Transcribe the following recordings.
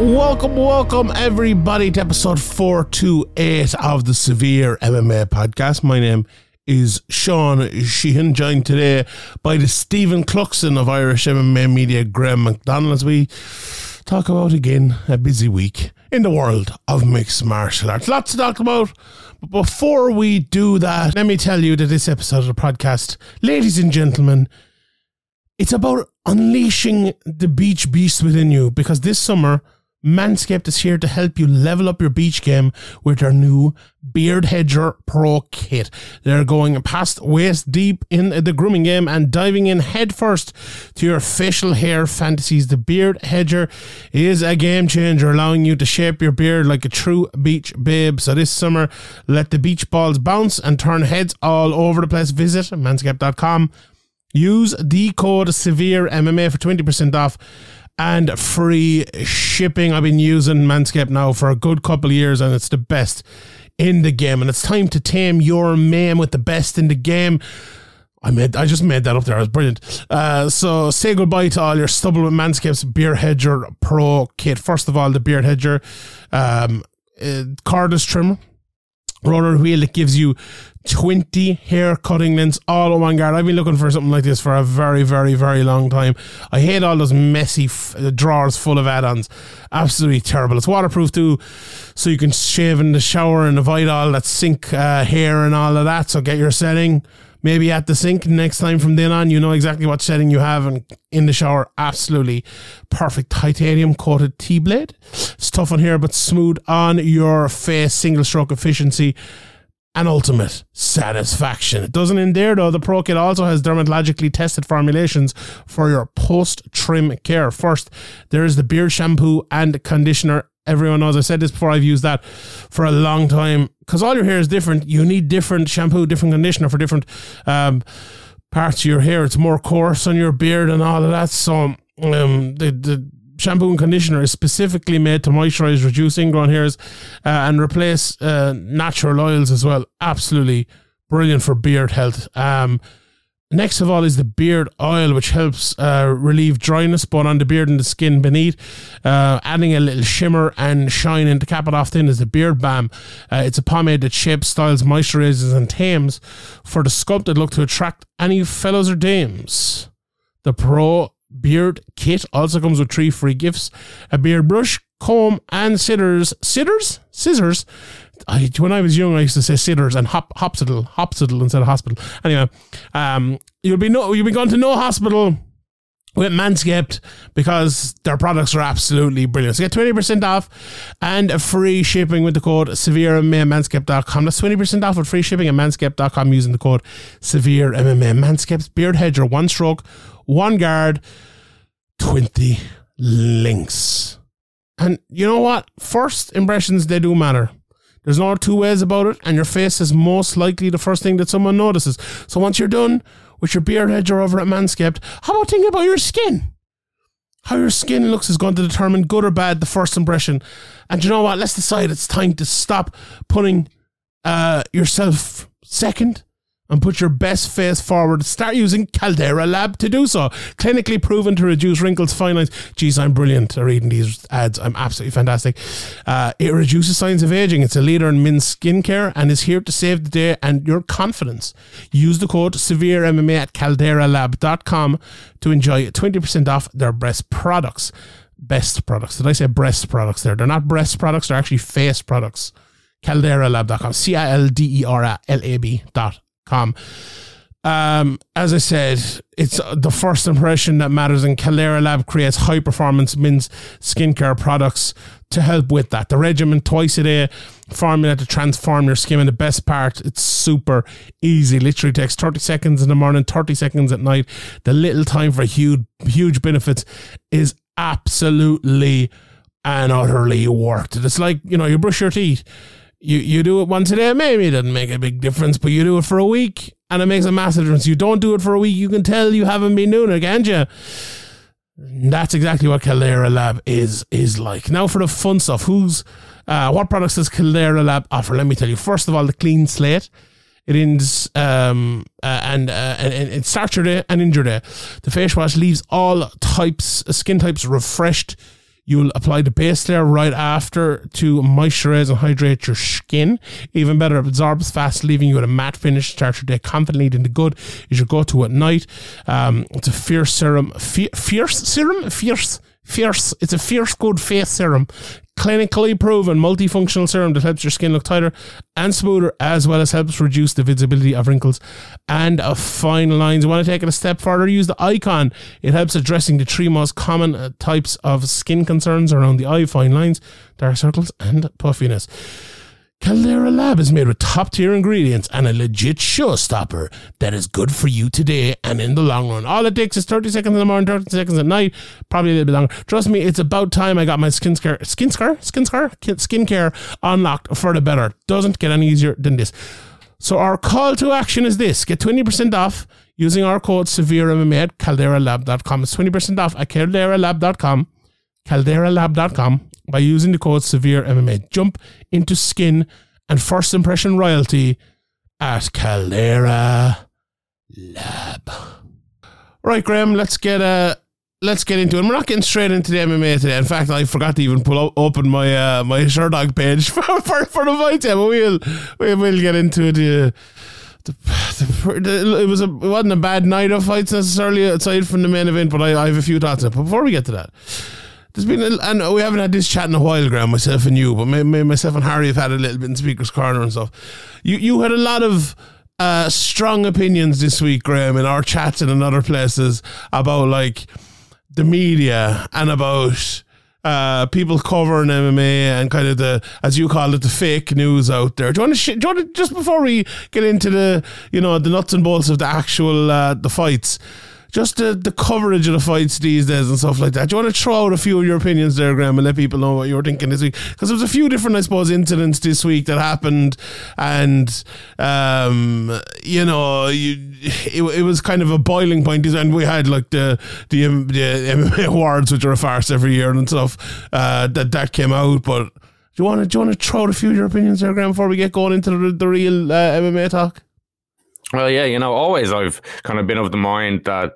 Welcome, welcome everybody to episode 428 of the Severe MMA podcast. My name is Sean Sheehan, joined today by the Stephen Cluxon of Irish MMA Media, Graeme McDonald, as we talk about again a busy week in the world of mixed martial arts. Lots to talk about. But before we do that, let me tell you that this episode of the podcast, ladies and gentlemen, it's about unleashing the beach beast within you because this summer, Manscaped is here to help you level up your beach game with their new Beard Hedger Pro Kit. They're going past waist deep in the grooming game and diving in headfirst to your facial hair fantasies. The Beard Hedger is a game changer, allowing you to shape your beard like a true beach babe. So this summer, let the beach balls bounce and turn heads all over the place. Visit manscaped.com. Use the code Severe MMA for 20% off and free shipping. I've been using Manscaped now for a good couple of years and it's the best in the game. And it's time to tame your man with the best in the game. I made I just made that up there. It was brilliant. Uh, so say goodbye to all your stubble with Manscaped's Beard Hedger Pro kit. First of all, the Beard Hedger um, uh, cordless trimmer roller wheel that gives you 20 hair cutting lengths all on one guard. I've been looking for something like this for a very, very, very long time. I hate all those messy f- uh, drawers full of add ons. Absolutely terrible. It's waterproof too, so you can shave in the shower and avoid all that sink uh, hair and all of that. So get your setting maybe at the sink next time from then on you know exactly what setting you have and in the shower absolutely perfect titanium coated T-blade it's tough on here but smooth on your face single stroke efficiency and ultimate satisfaction. It doesn't end there though. The Pro Kit also has dermatologically tested formulations for your post trim care. First, there is the beard shampoo and conditioner everyone knows I said this before I've used that for a long time. Because all your hair is different. You need different shampoo different conditioner for different um, parts of your hair. It's more coarse on your beard and all of that. So um, the, the shampoo and conditioner is specifically made to moisturize reduce ingrown hairs uh, and replace uh, natural oils as well. Absolutely brilliant for beard health. Um, Next of all is the beard oil, which helps uh, relieve dryness both on the beard and the skin beneath, uh, adding a little shimmer and shine. And to cap it off, then is the beard balm. Uh, it's a pomade that shapes, styles, moisturizes, and tames for the sculpted look to attract any fellows or dames. The Pro Beard Kit also comes with three free gifts: a beard brush, comb, and scissors. Scissors? Scissors I, when I was young, I used to say sitters and hop, hopsital, hopsital instead of hospital. Anyway, um, you'll be no, you'll be going to no hospital with Manscaped because their products are absolutely brilliant. So get 20% off and free shipping with the code severe manscaped.com. That's 20% off with free shipping at manscaped.com using the code severe MMA. Manscaped's beard hedger, one stroke, one guard, 20 links. And you know what? First impressions, they do matter. There's no two ways about it, and your face is most likely the first thing that someone notices. So once you're done with your beard hedger over at Manscaped, how about thinking about your skin? How your skin looks is going to determine good or bad the first impression. And you know what? Let's decide it's time to stop putting uh, yourself second and put your best face forward. Start using Caldera Lab to do so. Clinically proven to reduce wrinkles, fine lines. Geez, I'm brilliant at reading these ads. I'm absolutely fantastic. Uh, it reduces signs of aging. It's a leader in men's skincare and is here to save the day and your confidence. Use the code SevereMMA at calderalab.com to enjoy 20% off their breast products. Best products. Did I say breast products there? They're not breast products, they're actually face products. CalderaLab.com. C I L D E R A L A B dot com. Um, as I said, it's the first impression that matters, and Caldera Lab creates high performance men's skincare products to help with that. The regimen twice a day formula to transform your skin. And the best part, it's super easy. Literally takes 30 seconds in the morning, 30 seconds at night. The little time for huge, huge benefits is absolutely and utterly worth it. It's like, you know, you brush your teeth. You, you do it once a day, maybe it doesn't make a big difference, but you do it for a week and it makes a massive difference. You don't do it for a week, you can tell you haven't been doing it, can't you? That's exactly what Caldera Lab is is like. Now for the fun stuff, who's uh, what products does Caldera Lab offer? Let me tell you. First of all, the clean slate. It ends um, uh, and, uh, and and it starts your day and ends your day. The face wash leaves all types skin types refreshed You'll apply the base layer right after to moisturize and hydrate your skin. Even better, it absorbs fast, leaving you with a matte finish. Start your day confidently. Then the good is your go-to at night. Um, it's a fierce serum. fierce serum? Fierce Fierce. It's a fierce good face serum. Clinically proven multifunctional serum that helps your skin look tighter and smoother, as well as helps reduce the visibility of wrinkles and of fine lines. You want to take it a step further? Use the icon. It helps addressing the three most common uh, types of skin concerns around the eye, fine lines, dark circles, and puffiness. Caldera Lab is made with top tier ingredients and a legit showstopper that is good for you today and in the long run. All it takes is 30 seconds in the morning, 30 seconds at night, probably a little bit longer. Trust me, it's about time I got my skin care, skin care, skin care, skin care unlocked for the better. Doesn't get any easier than this. So our call to action is this: get 20% off using our code SevereMMA at calderalab.com. It's 20% off at calderalab.com, calderalab.com by using the code Severe MMA. Jump into skin and first impression royalty at Caldera Lab. Right, Graeme, let's get uh let's get into it. We're not getting straight into the MMA today. In fact, I forgot to even pull out, open my uh, my Sherdog page for, for, for the fight. But we'll we will get into it. Uh, the, the, the, it was a it wasn't a bad night of fights necessarily aside from the main event, but I, I have a few thoughts. But before we get to that, there's been, a, and we haven't had this chat in a while, Graeme. Myself and you, but maybe myself and Harry have had a little bit in speakers' corner and stuff. You you had a lot of uh, strong opinions this week, Graeme, in our chats and in other places about like the media and about uh, people covering MMA and kind of the, as you call it, the fake news out there. Do you want to, sh- do you want to just before we get into the, you know, the nuts and bolts of the actual uh, the fights? Just the, the coverage of the fights these days and stuff like that. Do you want to throw out a few of your opinions there, Graeme, and let people know what you were thinking this week? Because there was a few different, I suppose, incidents this week that happened, and um, you know, you, it, it was kind of a boiling point. And we had like the the, the MMA awards, which are a farce every year and stuff. Uh, that that came out, but. Do you want to do you want to throw out a few of your opinions there, Graeme, before we get going into the, the real uh, MMA talk? Well, yeah, you know, always I've kind of been of the mind that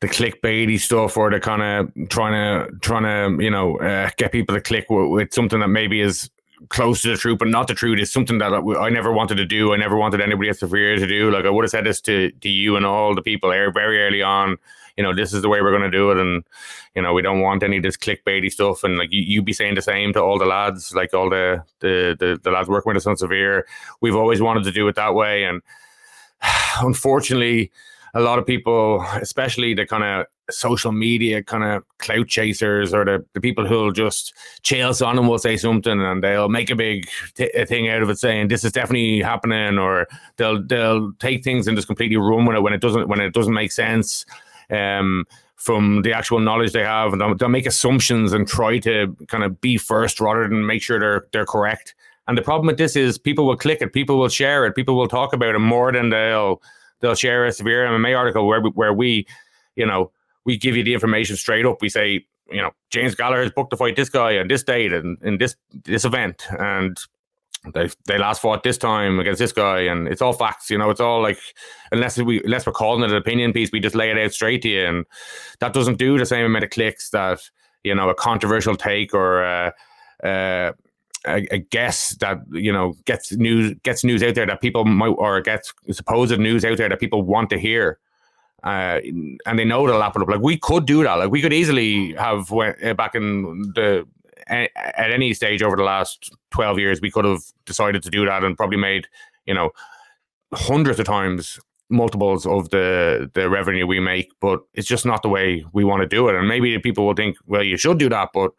the clickbaity stuff or the kind of trying to trying to you know uh, get people to click with, with, something that maybe is close to the truth but not the truth is something that I never wanted to do. I never wanted anybody at Severe to do. Like I would have said this to to you and all the people here very early on. You know, this is the way we're going to do it, and you know, we don't want any of this clickbaity stuff. And like you, you be saying the same to all the lads, like all the the the, the lads working with us on Severe. We've always wanted to do it that way, and unfortunately, a lot of people, especially the kind of social media kind of clout chasers or the, the people who'll just chase on and will say something and they'll make a big t- a thing out of it saying this is definitely happening or they'll they'll take things and just completely run with it when it doesn't when it doesn't make sense um, from the actual knowledge they have. And they'll, they'll make assumptions and try to kind of be first rather than make sure they're they're correct and the problem with this is people will click it, people will share it, people will talk about it more than they'll they'll share a severe MMA article where we, where we, you know, we give you the information straight up. We say, you know, James Gallagher has booked to fight this guy on this date and in this this event, and they they last fought this time against this guy, and it's all facts. You know, it's all like unless we unless we're calling it an opinion piece, we just lay it out straight to you, and that doesn't do the same amount of clicks that you know a controversial take or. Uh, uh, a, guess that you know gets news gets news out there that people might or gets supposed news out there that people want to hear. Uh, and they know to lap it up. Like we could do that. Like we could easily have went uh, back in the at any stage over the last twelve years, we could have decided to do that and probably made you know hundreds of times multiples of the the revenue we make, but it's just not the way we want to do it. And maybe people will think, well, you should do that, but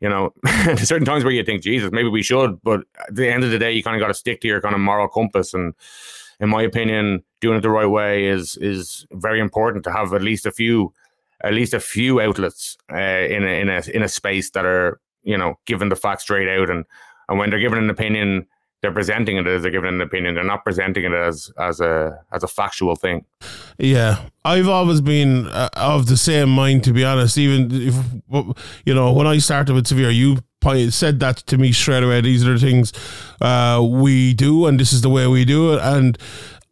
you know, there's certain times where you think, Jesus, maybe we should, but at the end of the day, you kind of got to stick to your kind of moral compass. And in my opinion, doing it the right way is is very important to have at least a few, at least a few outlets uh, in a in a in a space that are you know given the facts straight out, and and when they're giving an opinion, they're presenting it as they're giving an opinion. They're not presenting it as as a as a factual thing. Yeah, I've always been uh, of the same mind, to be honest. Even if you know, when I started with Severe, you said that to me straight away. These are the things uh, we do, and this is the way we do it. And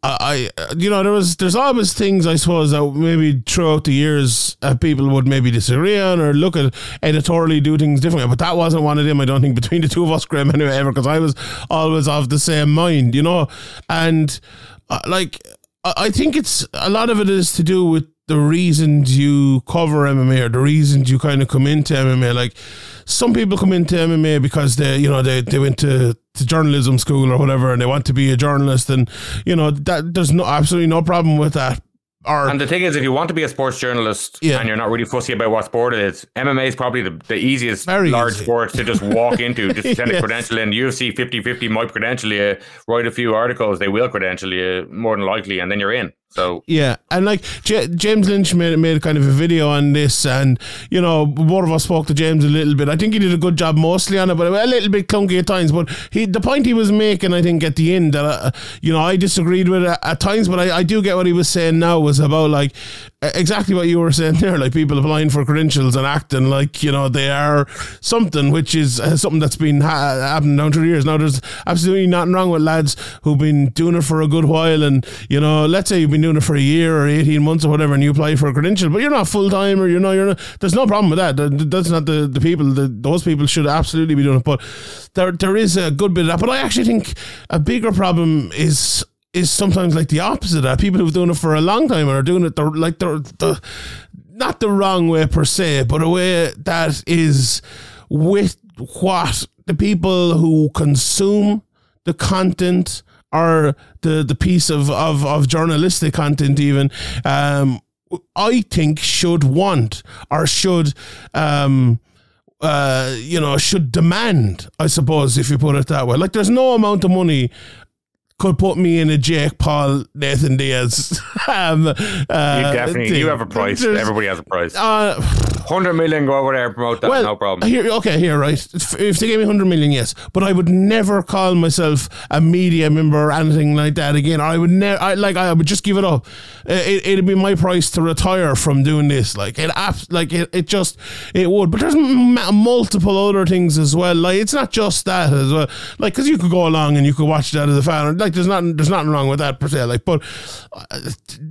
I, I- you know, there was there's always things I suppose that maybe throughout the years uh, people would maybe disagree on or look at editorially do things differently. But that wasn't one of them. I don't think between the two of us, Graeme, anyway, ever, because I was always of the same mind, you know, and uh, like I I think it's a lot of it is to do with the reasons you cover MMA or the reasons you kind of come into MMA. Like some people come into MMA because they, you know, they, they went to, to journalism school or whatever and they want to be a journalist and, you know, that there's no absolutely no problem with that. Or And the thing is, if you want to be a sports journalist Yeah. and you're not really fussy about what sport it is, MMA is probably the, the easiest Very large easy. sport to just walk into. Just send Yes. a credential in. UFC 50 50 might credential you, write a few articles, they will credential you more than likely, and then you're in. So Yeah, and like J- James Lynch made made kind of a video on this, and you know, both of us spoke to James a little bit. I think he did a good job mostly on it, but a little bit clunky at times. But he, the point he was making, I think, at the end that uh, you know, I disagreed with it at times, but I, I do get what he was saying now was about like exactly what you were saying there, like people applying for credentials and acting like you know they are something, which is uh, something that's been ha- happening down through the years. Now, there's absolutely nothing wrong with lads who've been doing it for a good while, and you know, let's say you've been doing it for a year or 18 months or whatever, and you apply for a credential, but you're not full time or you know, you're not, there's no problem with that. That- That's not the, the people, the, those people should absolutely be doing it. But there, there is a good bit of that. But I actually think a bigger problem is is sometimes like the opposite of that. People who've done it for a long time and are doing it the, like the, the not the wrong way per se, but a way that is with what the people who consume the content or the the piece of of, of journalistic content even um I think should want or should um uh, you know, should demand, I suppose, if you put it that way. Like, there's no amount of money could put me in a Jake Paul, Nathan Diaz. um, uh, you definitely thing. you have a price. There's- Everybody has a price. Uh, 100 million, go over there, promote that, well, no problem. Here, okay, here, right. If they gave me 100 million, yes. But I would never call myself a media member or anything like that again. I would never, I, like, I would just give it up. It, it'd be my price to retire from doing this. Like, it, like, it, it just, it would. But there's m- multiple other things as well. Like, it's not just that as well. Like, because you could go along and you could watch that as a fan. Like, there's nothing, there's nothing wrong with that per se. Like, but uh,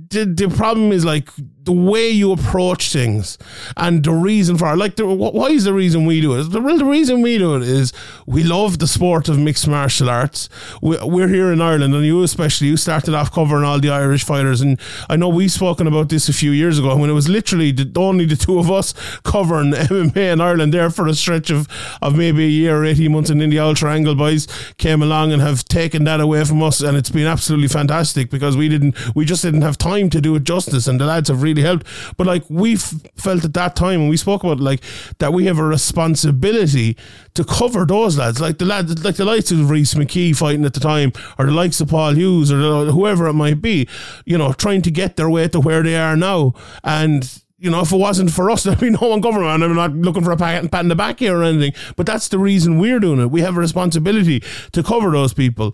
the, the problem is, like, the way you approach things and the reason for it. Like, the, why is the reason we do it? The, real- the reason we do it is we love the sport of mixed martial arts. We, we're here in Ireland, and you especially, you started off covering all the Irish fighters. And I know we've spoken about this a few years ago when it was literally the, only the two of us covering MMA in Ireland there for a stretch of, of maybe a year or 18 months. And then the Ultra Angle boys came along and have taken that away from us. And it's been absolutely fantastic because we didn't, we just didn't have time to do it justice. And the lads have really helped. But like we f- felt at that time, and we spoke about it, like that we have a responsibility to cover those lads, like the lads, like the likes of Rhys McKee fighting at the time, or the likes of Paul Hughes, or whoever it might be, you know, trying to get their way to where they are now. And you know, if it wasn't for us, there'd be no one covering it. I'm not looking for a pat, pat in the back here or anything, but that's the reason we're doing it. We have a responsibility to cover those people.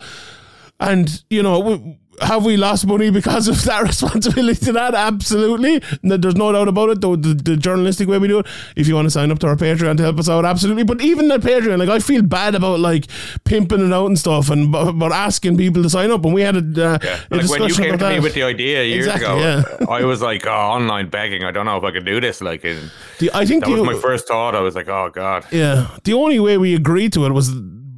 And, you know, we, have we lost money because of that responsibility to that? Absolutely. No- There's no doubt about it. The, the, the journalistic way we do it. If you want to sign up to our Patreon to help us out, absolutely. But even the Patreon, like I feel bad about like pimping it out and stuff, and but, but asking people to sign up. And we had a, uh, Yeah. a Like when you discussion came about to me with the idea years Exactly, ago, yeah. I was like, oh, online begging. I don't know if I can do this. Like, The- I think that was my first thought. I was like, oh god. Yeah, the only way we agreed to it was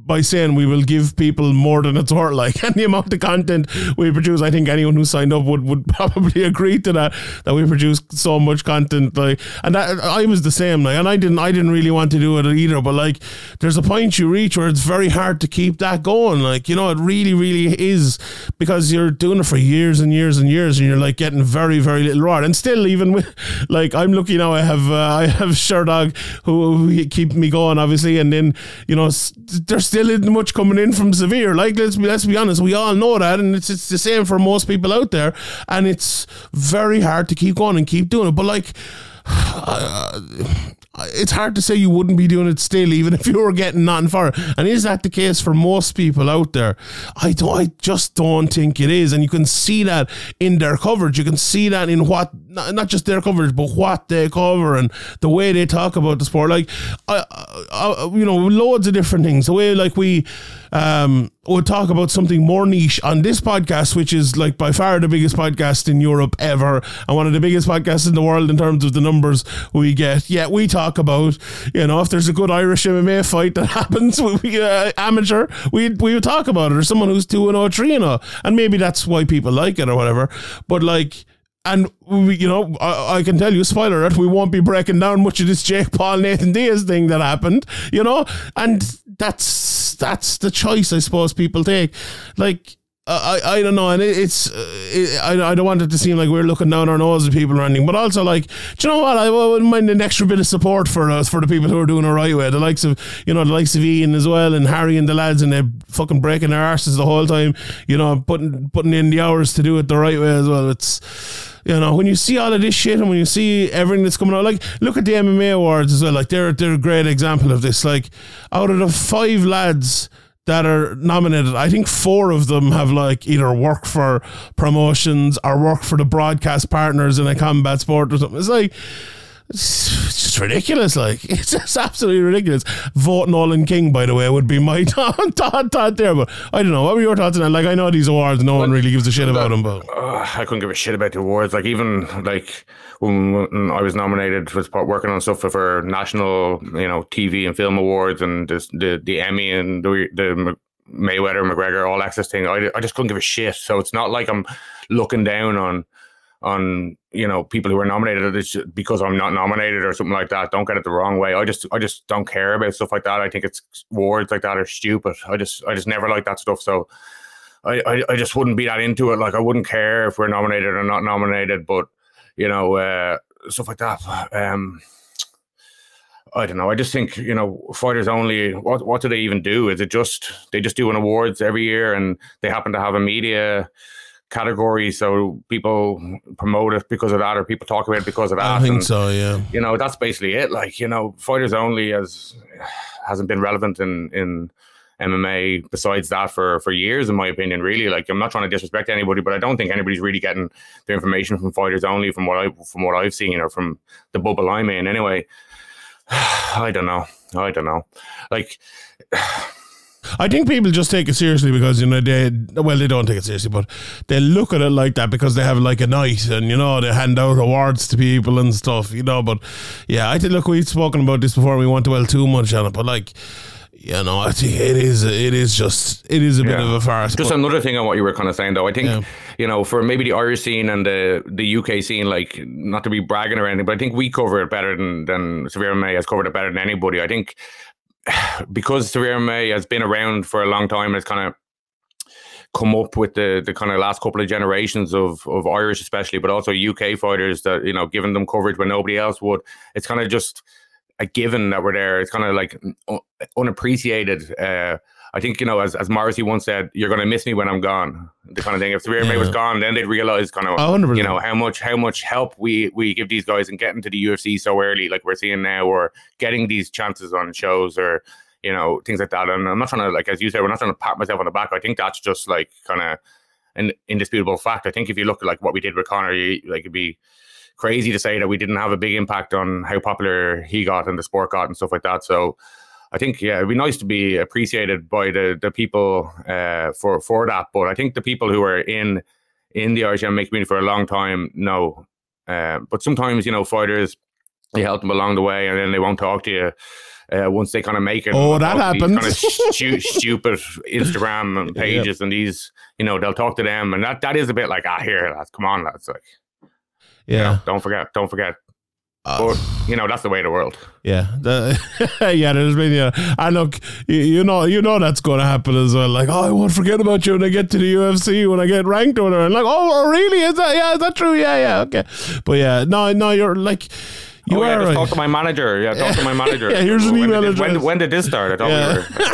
by saying we will give people more than it's worth. Like, and the amount of content we produce, I think anyone who signed up would, would probably agree to that. That we produce so much content, like, and that I was the same. Like, and I didn't, I didn't really want to do it either. But like, there's a point you reach where it's very hard to keep that going. Like, you know, it really, really is because you're doing it for years and years and years, and you're like getting very, very little reward. And still, even with like, I'm lucky now. I have, uh, I have Sherdog who, who keep me going, obviously, and then you know, there's still isn't much coming in from Severe. Like, let's be, let's be honest, we all know that, and it's it's the same for most people out there, and it's very hard to keep going and keep doing it. But like. uh, it's hard to say you wouldn't be doing it still, even if you were getting nothing for it. And is that the case for most people out there? I don't. I just don't think it is. And you can see that in their coverage. You can see that in what not, just their coverage, but what they cover and the way they talk about the sport. Like, I, I you know, loads of different things. The way like we um would talk about something more niche on this podcast, which is like by far the biggest podcast in Europe ever, and one of the biggest podcasts in the world in terms of the numbers we get. Yeah, we talk about you know if there's a good Irish MMA fight that happens, we uh, amateur, we we would talk about it, or someone who's two and oh, three and oh, and maybe that's why people like it or whatever. But like. And we, you know, I, I can tell you, spoiler alert, we won't be breaking down much of this Jake Paul Nathan Diaz thing that happened, you know, and that's that's the choice I suppose people take. Like I, I don't know, and it, it's uh, it, I, I don't want it to seem like we're looking down our nose at people or anything, but also like, do you know what? I wouldn't mind an extra bit of support for us for the people who are doing it right way. The likes of you know the likes of Ian as well, and Harry and the lads, and they're fucking breaking their arses the whole time. You know, putting putting in the hours to do it the right way as well. It's you know, when you see all of this shit and when you see everything that's coming out, like look at the MMA awards as well. Like they're they're a great example of this. Like out of the five lads that are nominated, I think four of them have like either worked for promotions or worked for the broadcast partners in a combat sport or something. It's like it's just ridiculous. Like it's just absolutely ridiculous. Vote Nolan King, by the way, would be my thought, thought, thought there. But I don't know. What were your thoughts on that? Like I know these awards, no one really gives a shit about them. But uh, I couldn't give a shit about the awards. Like even like when, when I was nominated, was part working on stuff for, for national, you know, TV and film awards and this, the the Emmy and the the Mayweather McGregor all access thing. I, I just couldn't give a shit. So it's not like I'm looking down on on you know people who are nominated it's because I'm not nominated or something like that. Don't get it the wrong way. I just I just don't care about stuff like that. I think it's awards like that are stupid. I just I just never like that stuff. So I, I, I just wouldn't be that into it. Like I wouldn't care if we're nominated or not nominated, but you know, uh, stuff like that. Um, I don't know. I just think you know, fighters only. What what do they even do? Is it just they just do an awards every year, and they happen to have a media category, so people promote it because of that, or people talk about it because of that. I think and, so. Yeah. You know, that's basically it. Like you know, fighters only has hasn't been relevant in in MMA besides that for for years, in my opinion. Really, like I'm not trying to disrespect anybody, but I don't think anybody's really getting their information from fighters only from what I from what I've seen or from the bubble I'm in. Anyway, I don't know. I don't know. Like. I think people just take it seriously because you know they well they don't take it seriously, but they look at it like that because they have like a night and you know they hand out awards to people and stuff, you know. But yeah, I think look we've spoken about this before. We want to dwell too much on it, but like you know, I think it is it is just it is a bit of a farce. Just another thing on what you were kind of saying, though. I think Yeah. you know, for maybe the Irish scene and the the UK scene, like not to be bragging or anything, but I think we cover it better than than Severe May has covered it better than anybody. I think because Severe May has been around for a long time, it's kind of come up with the the kind of last couple of generations of of Irish, especially, but also UK fighters that you know, giving them coverage when nobody else would. It's kind of just a given that we're there. It's kind of like un- unappreciated. Uh, I think you know, as as Morrissey once said, "You're going to miss me when I'm gone." The kind of thing. If Severe May was gone, then they'd realize kind of A hundred percent. you know oh, how much how much help we we give these guys and getting to the UFC so early, like we're seeing now, or getting these chances on shows, or you know things like that. And I'm not trying to like as you said, we're not trying to pat myself on the back. I think that's just like kind of an indisputable fact. I think if you look at like what we did with Conor, you, like it'd be crazy to say that we didn't have a big impact on how popular he got and the sport got and stuff like that. So I think yeah, it'd be nice to be appreciated by the the people uh, for for that. But I think the people who are in in the Irish MMA community for a long time know. Uh, but sometimes you know fighters you help them along the way, and then they won't talk to you. Uh, once they kind of make it, Oh, that Kind happens. of stu- stupid Instagram pages and these, you know, they'll talk to them, and that that is a bit like, ah, here, lads, come on, lads, like, Yeah. don't forget, don't forget. Uh, But you know, that's the way of the world. Yeah, the, yeah. There's been yeah. And look, you, you know, you know that's going to happen as well. Like, oh, I won't forget about you when I get to the UFC when I get ranked or whatever. And like, oh, oh, really? Is that yeah? Is that true? Yeah, yeah. Okay, but yeah, no, no. You're like, you oh, yeah, are just right. talk to my manager. Yeah, talk to my manager. Yeah, here's an when email did this, when, when did this start? I thought Yeah.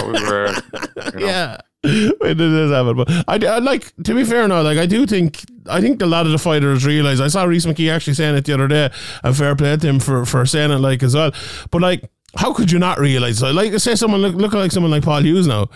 we were. I thought we were you know. yeah. When did happen? But I, I like to be fair now. Like I do think I think a lot of the fighters realize. I saw Rhys McKee actually saying it the other day, and fair play to him for for saying it like as well. But like, how could you not realize? Like, like say someone look look like someone like Paul Hughes now.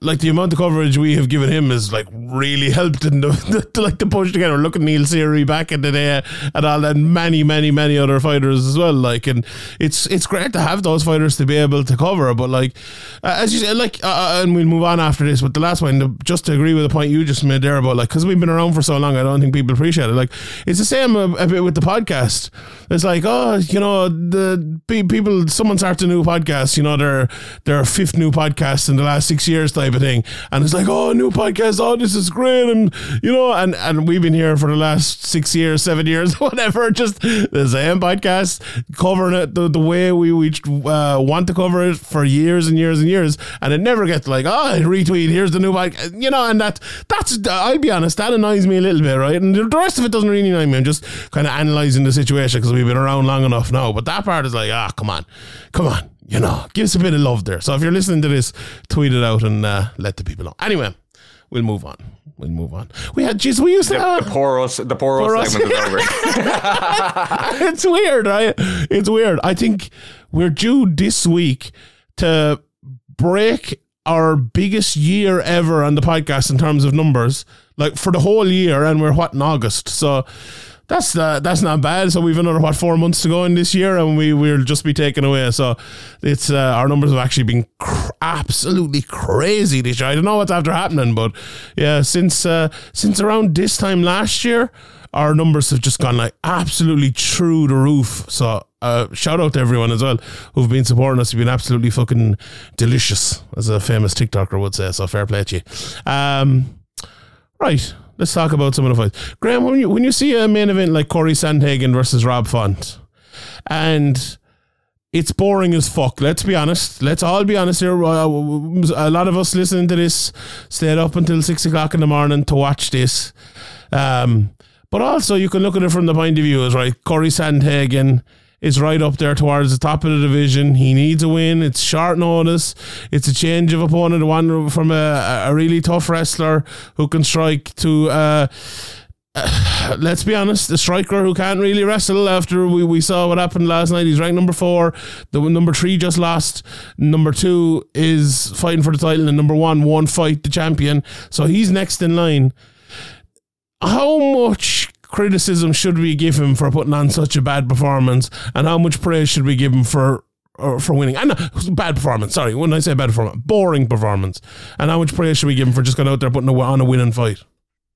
Like the amount of coverage we have given him is like really helped in the, to like to push together. Look at Neil Seery back in the day and all that, many many many other fighters as well. Like, and it's it's great to have those fighters to be able to cover. But like, uh, as you said, like, uh, uh, and we'll move on after this. But the last one, the, just to agree with the point you just made there about like, because we've been around for so long, I don't think people appreciate it. Like, it's the same a, a bit with the podcast. It's like, oh, you know, the pe- people, someone starts a new podcast, you know, their their fifth new podcast in the last six years type of thing, and it's like, oh, new podcast, oh, this is great, and you know, and and we've been here for the last six years, seven years, whatever, just the same podcast, covering it the, the way we we uh, want to cover it for years and years and years, and it never gets like, oh, retweet, here's the new podcast, you know, and that that's I'll be honest, that annoys me a little bit, right, and the rest of it doesn't really annoy me. I'm just kind of analyzing the situation because we've been around long enough now, but that part is like, ah, come on, come on. You know, give us a bit of love there. So if you're listening to this, tweet it out and uh, let the people know. Anyway, we'll move on. We'll move on. We had, geez, we used to The, the poor us, the poor, Poor us us. segment is over. it's weird, right? It's weird. I think we're due this week to break our biggest year ever on the podcast in terms of numbers, like for the whole year, and we're what in August, so. That's uh, that's not bad. So we've another what four months to go in this year, and we will just be taken away. So it's uh, our numbers have actually been cr- absolutely crazy this year. I don't know what's after happening, but yeah, since uh, since around this time last year, our numbers have just gone like absolutely through the roof. So uh, shout out to everyone as well who've been supporting us. You've been absolutely fucking delicious, as a famous TikToker would say. So fair play to you. Um, right, let's talk about some of the fights. Graeme, when you when you see a main event like Corey Sandhagen versus Rob Font, and it's boring as fuck. Let's be honest. Let's all be honest here. Uh, A lot of us listening to this stayed up until six o'clock in the morning to watch this. Um, but also, you can look at it from the point of view as right. Corey Sandhagen is right up there towards the top of the division. He needs a win. It's short notice. It's a change of opponent. One from a, a really tough wrestler who can strike to. Uh, let's be honest, the striker who can't really wrestle after we, we saw what happened last night. He's ranked number four. The number three just lost. Number two is fighting for the title, and number one won't fight the champion. So he's next in line. How much criticism should we give him for putting on such a bad performance, and how much praise should we give him for or for winning? And bad performance. Sorry, when I say bad performance, boring performance. And how much praise should we give him for just going out there putting on a winning fight?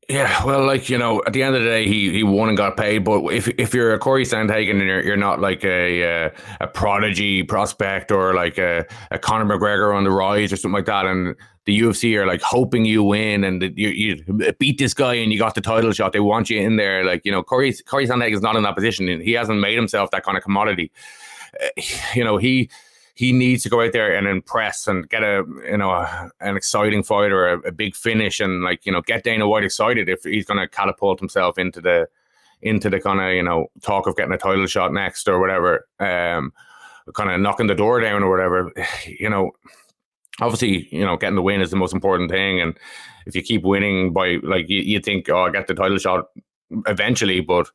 Yeah, well, like you know, at the end of the day, he he won and got paid. But if if you're a Corey Sandhagen and you're, you're not like a uh, a prodigy prospect or like a, a Conor McGregor on the rise or something like that, and the UFC are like hoping you win and you you beat this guy and you got the title shot, they want you in there. Like you know, Corey Corey Sandhagen is not in that position, he hasn't made himself that kind of commodity. Uh, you know, he he needs to go out there and impress and get a you know a, an exciting fight or a, a, big finish and like you know get Dana White excited if he's going to catapult himself into the into the kind of you know talk of getting a title shot next or whatever um kind of knocking the door down or whatever you know obviously you know getting the win is the most important thing and if you keep winning by like you, you think oh I get the title shot eventually but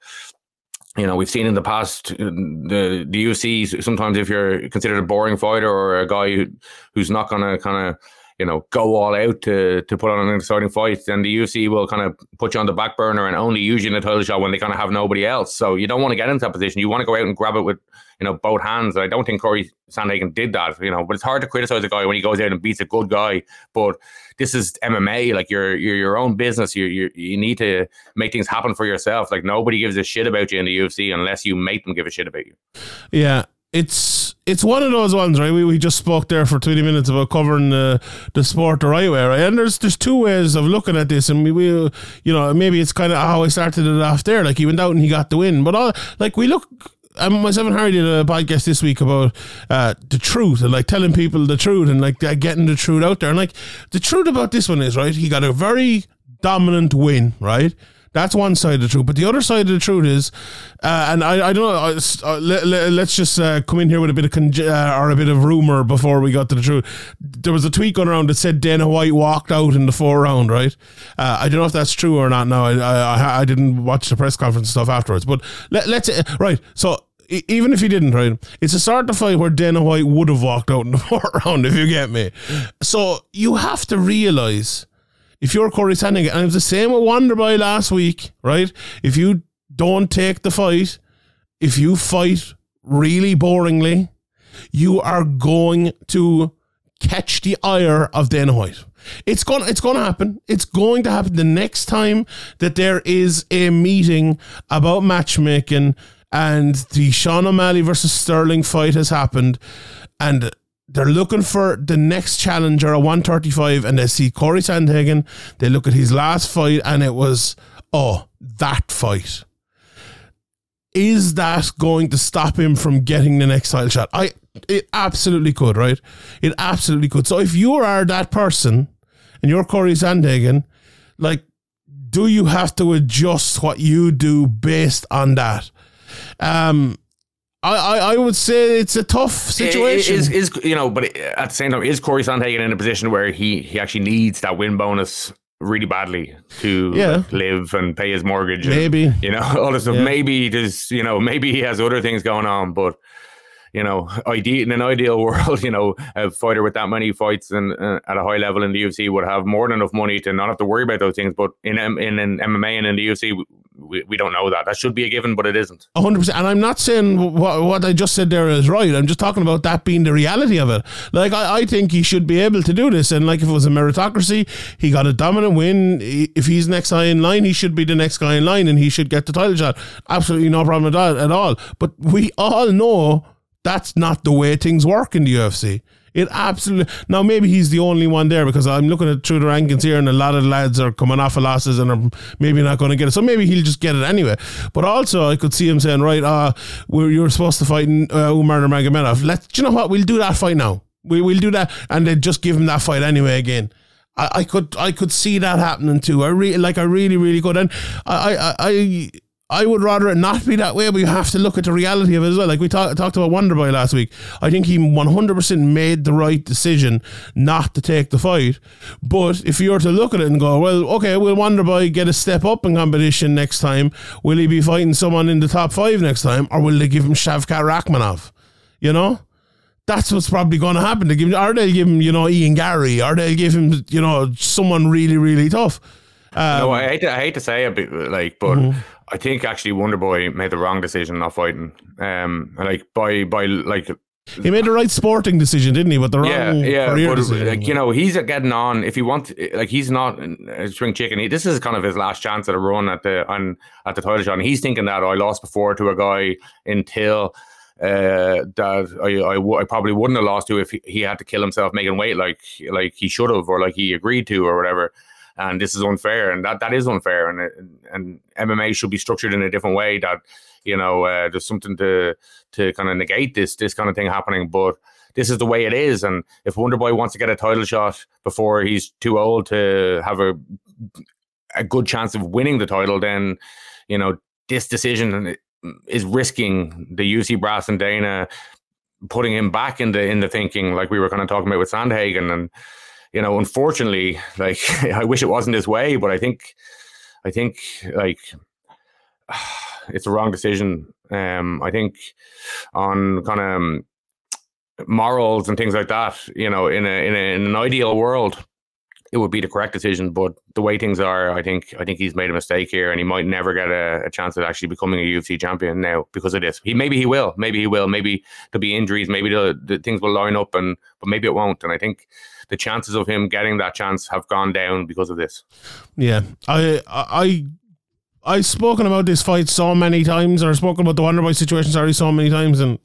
you know, we've seen in the past uh, the the UFC sometimes if you're considered a boring fighter or a guy who, who's not going to kind of you know, go all out to to put on an exciting fight, then the UFC will kind of put you on the back burner and only use you in a title shot when they kind of have nobody else. So you don't want to get into that position. You want to go out and grab it with you know both hands. I don't think Corey Sandhagen did that. You know, but it's hard to criticize a guy when he goes out and beats a good guy. But this is MMA. Like you're you're your own business. You you you need to make things happen for yourself. Like nobody gives a shit about you in the UFC unless you make them give a shit about you. Yeah, it's it's one of those ones, right? We, we just spoke there for twenty minutes about covering the the sport the right way, right? And there's there's two ways of looking at this, and we, we you know maybe it's kind of how I started it off there. Like he went out and he got the win, but all like we look. Um, myself and Harry did a podcast this week about uh, the truth and like telling people the truth and like getting the truth out there. And like the truth about this one is right. He got a very dominant win, right? That's one side of the truth. But the other side of the truth is, uh, and I, I don't know, uh, uh, let, us just uh, come in here with a bit of conj- uh, or a bit of rumor before we got to the truth. There was a tweet going around that said Dana White walked out in the four round, right? Uh, I don't know if that's true or not. Now I, I I didn't watch the press conference stuff afterwards, but let, let's right. So even if he didn't, right, it's a sort of fight where Dana White would have walked out in the fourth round, if you get me. So you have to realize if you're Corey Sandhagen, and it was the same with Wonderboy last week, right? If you don't take the fight, if you fight really boringly, you are going to catch the ire of Dana White. It's going it's going to happen. It's going to happen the next time that there is a meeting about matchmaking and the Sean O'Malley versus Sterling fight has happened and they're looking for the next challenger at 135 and they see Corey Sandhagen. They look at his last fight and it was, oh, that fight. Is that going to stop him from getting the next title shot? I it absolutely could, right? It absolutely could. So if you are that person and you're Corey Sandhagen, like, do you have to adjust what you do based on that? Um, I, I, I would say it's a tough situation. Is, is you know, but at the same time, is Corey Sandhagen in a position where he he actually needs that win bonus really badly to Yeah. like, live and pay his mortgage? and, Maybe. you know all this stuff. Yeah. Maybe there's you know maybe he has other things going on, but. You know, ide- in an ideal world, you know, a fighter with that many fights and uh, at a high level in the UFC would have more than enough money to not have to worry about those things. But in M- in, in MMA and in the UFC, we, we don't know that. That should be a given, but it isn't. A hundred percent, and I'm not saying what what I just said there is right. I'm just talking about that being the reality of it. Like I, I think he should be able to do this, and like if it was a meritocracy, he got a dominant win. If he's next guy in line, he should be the next guy in line, and he should get the title shot. Absolutely no problem. At all. But we all know that's not the way things work in the UFC. It absolutely now maybe he's the only one there because I'm looking at through the rankings here and a lot of lads are coming off of losses and are maybe not going to get it. So maybe he'll just get it anyway. But also I could see him saying, right, uh, we're, you're supposed to fight uh, Umar Nurmagomedov. Let's, you know what? We'll do that fight now. We we'll do that and then just give him that fight anyway again. I, I could I could see that happening too. I really like I really really could, and I I. I I would rather it not be that way, but you have to look at the reality of it as well. Like we talk, talked about Wonderboy last week. I think he 100% made the right decision not to take the fight. But if you were to look at it and go, well, okay, will Wonderboy get a step up in competition next time? Will he be fighting someone in the top five next time? Or will they give him Shavkat Rakhmonov? You know? That's what's probably going to happen. They give, or they'll give him, you know, Ian Garry, or they'll give him, you know, someone really, really tough. Um, no, I hate to I hate to say it, like, but Mm-hmm. I think actually Wonderboy made the wrong decision not fighting. Um, like by by like He made the right sporting decision, didn't he? But the wrong yeah, yeah, career but decision. like you know, he's getting on. If he wants, like, he's not a spring chicken. He, this is kind of his last chance at a run at the on at the title shot, and he's thinking that "Oh, I lost before to a guy until. Uh, that I, I, w- I probably wouldn't have lost to if he, he had to kill himself making weight like like he should have or like he agreed to or whatever and this is unfair and that that is unfair and and MMA should be structured in a different way that you know uh, there's something to to kind of negate this this kind of thing happening but this is the way it is and if Wonderboy wants to get a title shot before he's too old to have a a good chance of winning the title then you know this decision is risking the UC brass and Dana putting him back in the in the thinking like we were kind of talking about with Sandhagen and you know unfortunately like I wish it wasn't this way but I think I think like it's a wrong decision um I think on kind of um, morals and things like that. You know, in a in, a, in an ideal world, it would be the correct decision. But the way things are, I think I think he's made a mistake here, and he might never get a, a chance at actually becoming a UFC champion now because of this. He maybe he will, maybe he will, maybe there'll be injuries, maybe the, the things will line up, and but maybe it won't. And I think the chances of him getting that chance have gone down because of this. Yeah, I I I've spoken about this fight so many times, or spoken about the Wonderboy situation sorry so many times, and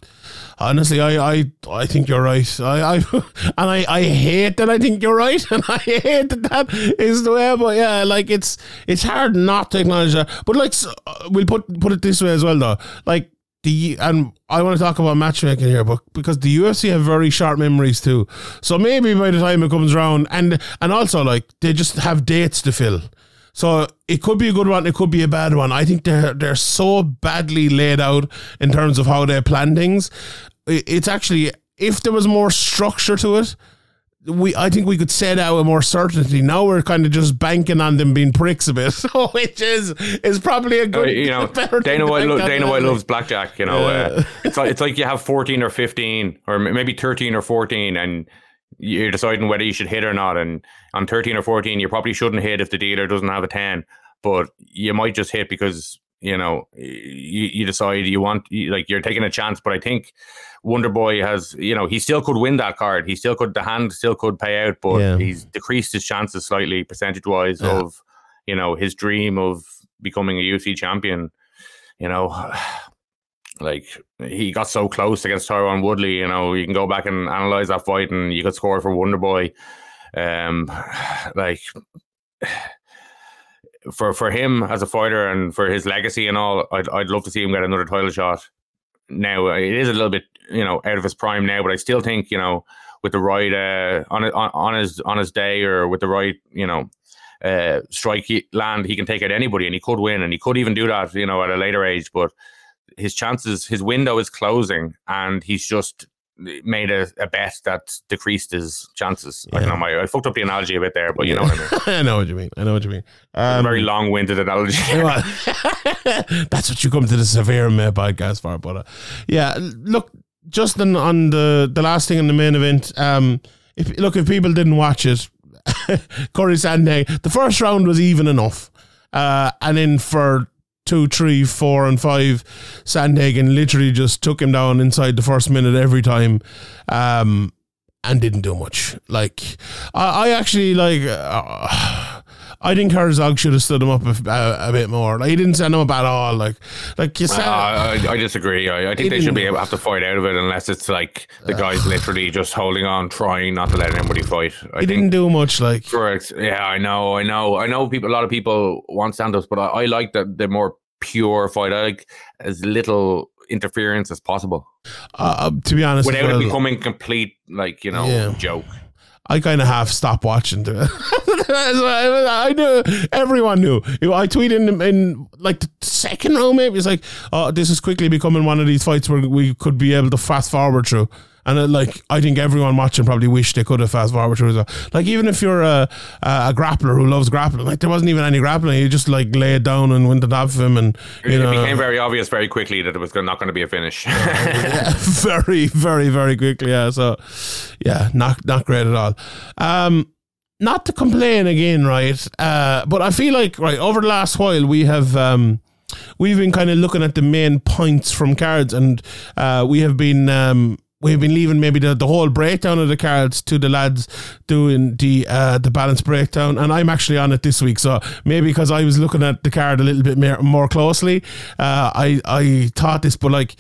honestly, I I, I think you're right. I, I and I, I hate that I think you're right, and I hate that that is the way. But yeah, like it's it's hard not to acknowledge that. But like uh, we'll put put it this way as well, though. Like the and I want to talk about matchmaking here, but because the UFC have very sharp memories too, so maybe by the time it comes around, and and also like they just have dates to fill. So it could be a good one, it could be a bad one. I think they're they're so badly laid out in terms of how they plan things. It's actually if there was more structure to it, we I think we could set out with more certainty. Now we're kind of just banking on them being pricks a bit, which is is probably a Uh, good. you know, Dana White, lo- Dana White loves blackjack. You know, uh, it's like it's like you have fourteen or fifteen, or maybe thirteen or fourteen, and you're deciding whether you should hit or not. And on thirteen or fourteen, you probably shouldn't hit if the dealer doesn't have a ten, but you might just hit because you know you, you decide you want you, like you're taking a chance. But I think Wonder Boy has you know he still could win that card. He still could the hand still could pay out, but Yeah. he's decreased his chances slightly percentage wise Yeah. of you know his dream of becoming a UFC champion. You know, like he got so close against Tyron Woodley. You know, you can go back and analyze that fight, and you could score for Wonder Boy. Um, like for for him as a fighter and for his legacy and all, I'd I'd love to see him get another title shot. Now it is a little bit you know out of his prime now, but I still think you know with the right uh, on on his on his day or with the right you know uh, strike land, he can take out anybody and he could win and he could even do that you know at a later age. But his chances, his window is closing, and he's just made a, a bet that decreased his chances. I don't know, my I fucked up the analogy a bit there, but you know what I mean. I know what you mean. I know what you mean. A Um, very long-winded analogy. Well, that's what you come to the Severe MMA podcast for. But uh, yeah, look, just on, on the the last thing in the main event. Um, if look, if people didn't watch it, Corey Sandhagen, the first round was even enough, uh, and then for two, three, four, and five, Sandhagen literally just took him down inside the first minute every time. Um, and didn't do much. Like I, I actually like. Uh, I think Herzog should have stood him up a, a, a bit more. Like he didn't send him up at all. Like, like you Uh, said, I, I disagree. I, I think they should be able to have to fight out of it unless it's like the guy's literally just holding on, trying not to let anybody fight. I he think didn't do much. Like, correct? yeah, I know, I know, I know. People, a lot of people want stand-ups, but I, I like the the more pure fight. I like as little interference as possible uh, to be honest, without well, it becoming complete, like you know, Yeah. joke. I kind of half stopped watching. I knew everyone knew. I tweeted in, in like the second row, maybe it's like, "Oh, this is quickly becoming one of these fights where we could be able to fast forward through." And uh, like, I think everyone watching probably wish they could have fast forward through. well. Like, even if you're a, a, a grappler who loves grappling, like there wasn't even any grappling. You just like lay it down and went to top of him, and you it know, became very obvious very quickly that it was not going to be a finish. very, very, very quickly. Yeah. So, yeah, not not great at all. Um, not to complain again, right? Uh, but I feel like right over the last while we have um, we've been kind of looking at the main points from cards, and uh, we have been. Um, We've been leaving maybe the, the whole breakdown of the cards to the lads doing the uh, the balance breakdown, and I'm actually on it this week. So maybe because I was looking at the card a little bit more, more closely, uh, I I thought this, but like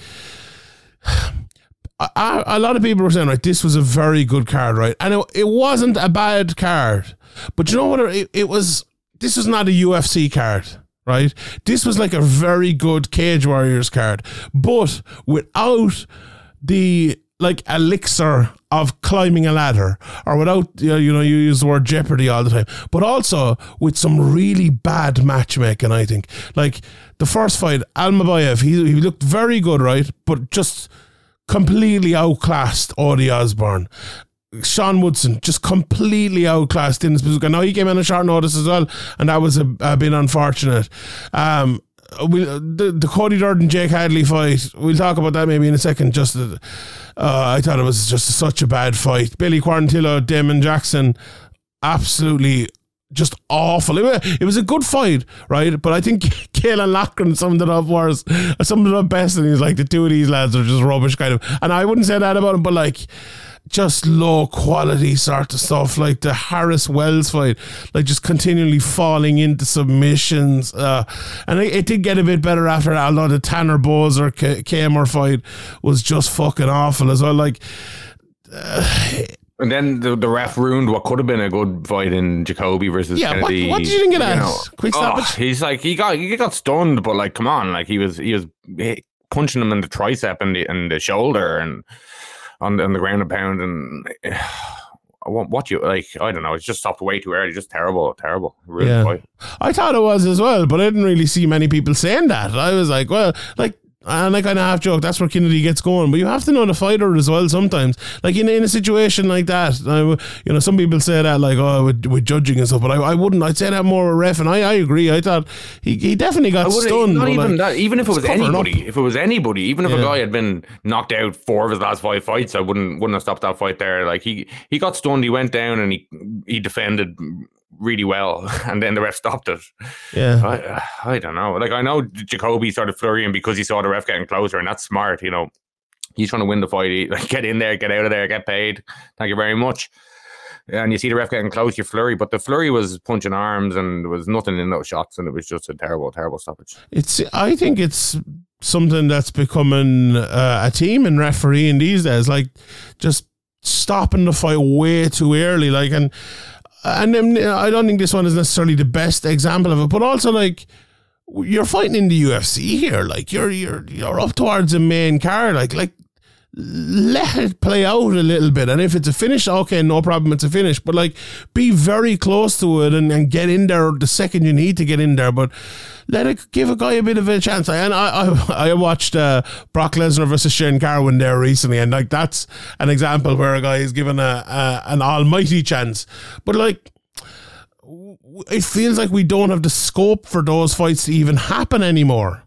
a, a lot of people were saying, right, this was a very good card, right? And it, it wasn't a bad card. But you know what? It, it was, this was not a UFC card, right? This was like a very good Cage Warriors card, but without the like elixir of climbing a ladder or without you know, you use the word jeopardy all the time but also with some really bad matchmaking i think like the first fight almabayev he, he looked very good right but just completely outclassed Ode Osbourne. Sean Woodson just completely outclassed Dennis Buzukja. Now he came in a short notice as well, and that was a, a bit unfortunate. Um, Uh, we uh, the, the Cody Durden Jake Hadley fight. We'll talk about that maybe in a second. Just uh, uh, I thought it was just such a bad fight. Billy Quarantillo, Damon Jackson, absolutely just awful. It was, a good fight, right? But I think Kaylan Loughran summed it up worse, summed it up best, and he's like, the two of these lads are just rubbish, kind of. And I wouldn't say that about him, but like, just low quality sort of stuff, like the Harris Wells fight, like just continually falling into submissions. Uh, and it, it, did get a bit better after that, although the Tanner Boser Camur fight was just fucking awful as well. Like, uh, and then the, the ref ruined what could have been a good fight in Jacoby versus yeah, Kennedy. What, what did you think of that? You know, Quick. Oh, he's like he got he got stunned, but like come on, like he was he was punching him in the tricep and the and the shoulder and on the, on the ground a pound and. I want what you like? I don't know. It's just stopped way too early. Just terrible, terrible. Really yeah. I thought it was as well, but I didn't really see many people saying that. I was like, well, like and I kind of half joke, that's where Kennedy gets going. But you have to know the fighter as well sometimes. Like in, in a situation like that, I, you know, some people say that like, oh, with, with judging and stuff, but I, I wouldn't. I'd say that more a ref, and I, I agree. I thought he, he definitely got stunned. Not even like, that. Even if it was anybody, up. if it was anybody, even if yeah. a guy had been knocked out four of his last five fights, I wouldn't wouldn't have stopped that fight there. Like he he got stunned. He went down and he he defended really well, and then the ref stopped it. Yeah, I, I don't know. Like I know Jacoby started flurrying because he saw the ref getting closer, and that's smart. You know, he's trying to win the fight. He, like get in there, get out of there, get paid. Thank you very much. And you see the ref getting close, you flurry, but the flurry was punching arms, and there was nothing in those shots, and it was just a terrible, terrible stoppage. It's. I think it's something that's becoming uh, a team in refereeing these days. Like just stopping the fight way too early. Like and Uh, and then uh, I don't think this one is necessarily the best example of it, but also like you're fighting in the UFC here, like you're you're you're up towards the main card, like like let it play out a little bit. And if it's a finish, okay, no problem, it's a finish. But like be very close to it and, and get in there the second you need to get in there. But let it give a guy a bit of a chance. And I I, I watched uh, Brock Lesnar versus Shane Carwin there recently, and like that's an example where a guy is given a, a an almighty chance. But like it feels like we don't have the scope for those fights to even happen anymore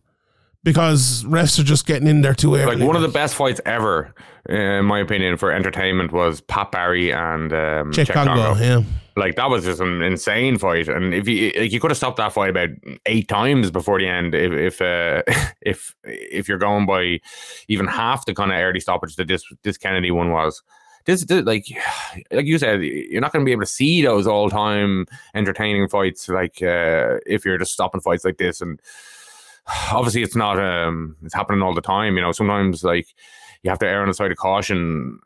because refs are just getting in there too early. Like one of the best fights ever, in my opinion, for entertainment was Pat Barry and um. Kongo. Yeah, like that was just an insane fight, and if you like, you could have stopped that fight about eight times before the end if if uh, if if you're going by even half the kind of early stoppage that this this Kennedy one was. This, this, like like you said, you're not going to be able to see those all time entertaining fights like uh, if you're just stopping fights like this and obviously it's not um it's happening all the time you know sometimes like you have to err on the side of caution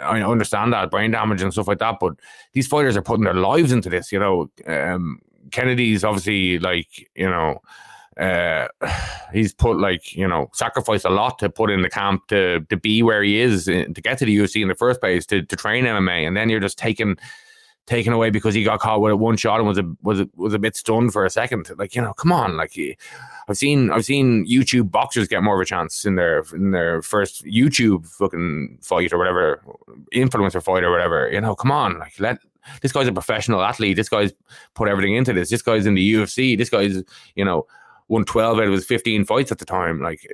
I understand that brain damage and stuff like that, but these fighters are putting their lives into this. You know, um, Kennedy's obviously like you know, uh, he's put like you know sacrificed a lot to put in the camp to to be where he is to get to the UFC in the first place to to train MMA, and then you're just taking taken away because he got caught with a one shot and was a was a, was a bit stunned for a second. Like you know, come on, like I've seen I've seen YouTube boxers get more of a chance in their in their first YouTube fucking fight or whatever, influencer fight or whatever. You know, come on, like let this guy's a professional athlete. This guy's put everything into this. This guy's in the UFC. This guy's you know won 12 out of his 15 fights at the time like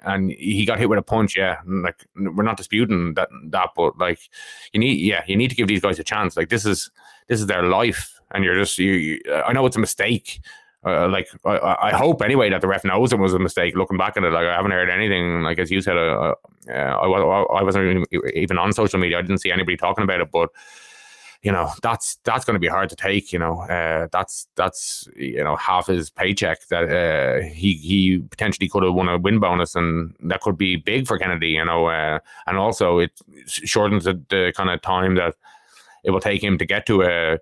and he got hit with a punch yeah like we're not disputing that that but like you need yeah you need to give these guys a chance like this is this is their life and you're just you, you i know it's a mistake uh, like I, I, hope anyway that the ref knows it was a mistake. Looking back at it, like I haven't heard anything. Like as you said, uh, uh, I, I wasn't even on social media. I didn't see anybody talking about it, but you know that's that's going to be hard to take. You know, uh, that's that's you know half his paycheck that uh, he he potentially could have won a win bonus, and that could be big for Kennedy. You know, uh, and also it shortens the, the kind of time that it will take him to get to a,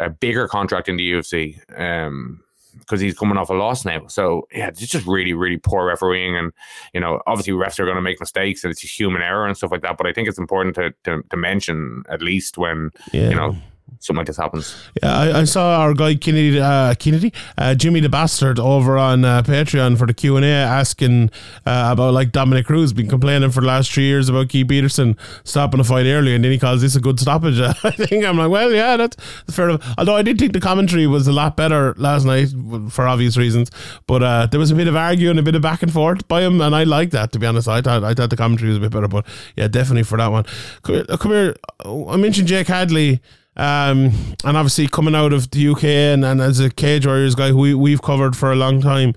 a bigger contract in the UFC. Um, because he's coming off a loss now. So yeah, it's just really, really poor refereeing, and you know, obviously refs are going to make mistakes, and it's just human error and stuff like that. But I think it's important to to, to mention at least when yeah. you know something like this happens. Yeah, I, I saw our guy Kennedy, uh, Kennedy, uh, Jimmy the Bastard, over on uh, Patreon for the Q and A, asking uh, about like Dominick Cruz been complaining for the last three years about Keith Peterson stopping a fight early, and then he calls this a good stoppage. I think I'm like, well, yeah, that's, fair. Although I did think the commentary was a lot better last night for obvious reasons, but uh, there was a bit of arguing, a bit of back and forth by him, and I like that to be honest. I thought I thought the commentary was a bit better, but yeah, definitely for that one. Come here, come here. I mentioned Jake Hadley. Um, and obviously coming out of the UK and, and as a Cage Warriors guy who we, we've covered for a long time.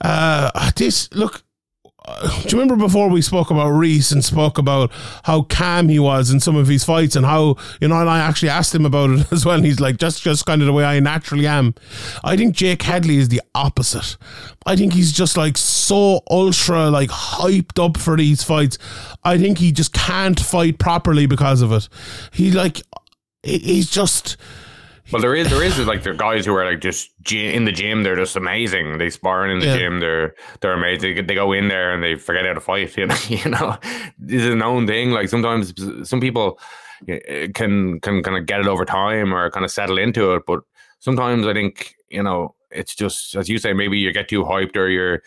Uh, this look. uh, Do you remember before we spoke about Rhys and spoke about how calm he was in some of his fights and how you know? And I actually asked him about it as well. And he's like, just just kind of the way I naturally am. I think Jake Hadley is the opposite. I think he's just like so ultra like hyped up for these fights. I think he just can't fight properly because of it. He like he's just Well, there is there is like there are guys who are like just in the gym. They're just amazing. They sparring in the Yeah. gym. They're they're amazing. They, go in there and they forget how to fight. You know, you know, this is a known thing. Like sometimes some people eh, can can kind of get it over time or kind of settle into it. But sometimes I think you know it's just as you say. Maybe you get too hyped or your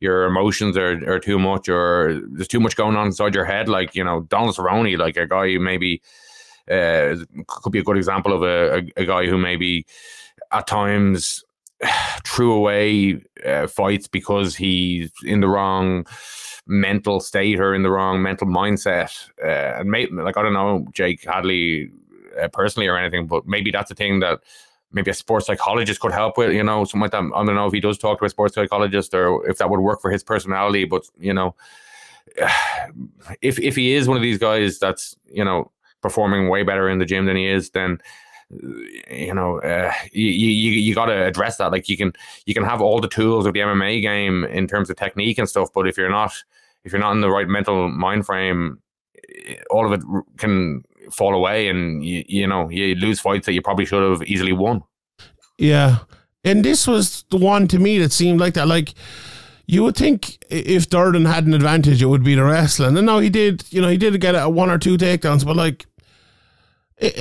your emotions are, are too much or there's too much going on inside your head. Like you know, Donald Cerrone, like a guy who maybe uh, could be a good example of a, a, a guy who maybe at times threw away uh, fights because he's in the wrong mental state or in the wrong mental mindset. Uh, and may, like I don't know Jake Hadley uh, personally or anything, but maybe that's a thing that maybe a sports psychologist could help with. You know, something like that. I don't know if he does talk to a sports psychologist or if that would work for his personality. But you know, if if he is one of these guys that's you know performing way better in the gym than he is, then you know uh, you you you got to address that. Like you can you can have all the tools of the MMA game in terms of technique and stuff, but if you're not if you're not in the right mental mind frame, eh, all of it can fall away, and you you know you lose fights that you probably should have easily won. Yeah. And this was the one to me that seemed like that. Like, you would think if Durden had an advantage, it would be the wrestling. And no, he did, you know, he did get a one or two takedowns, but like, it,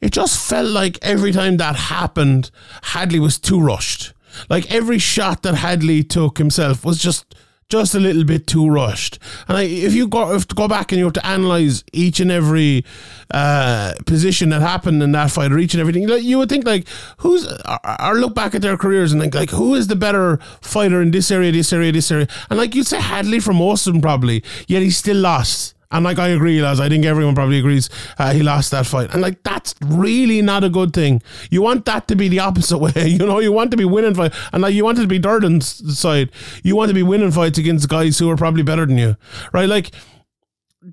it- just felt like every time that happened, Hadley was too rushed. Like every shot that Hadley took himself was just just a little bit too rushed. And I, if you go if go back and you have to analyze each and every uh, position that happened in that fight, or each and everything, you would think like who's or look back at their careers and think like who is the better fighter in this area, this area, this area, and like you'd say Hadley from Austin probably, yet he still lost. And like I agree, lads, I think everyone probably agrees uh, he lost that fight. And like that's really not a good thing. You want that to be the opposite way. You know, you want to be winning fight, and like you want it to be Durden's side. You want to be winning fights against guys who are probably better than you, right? Like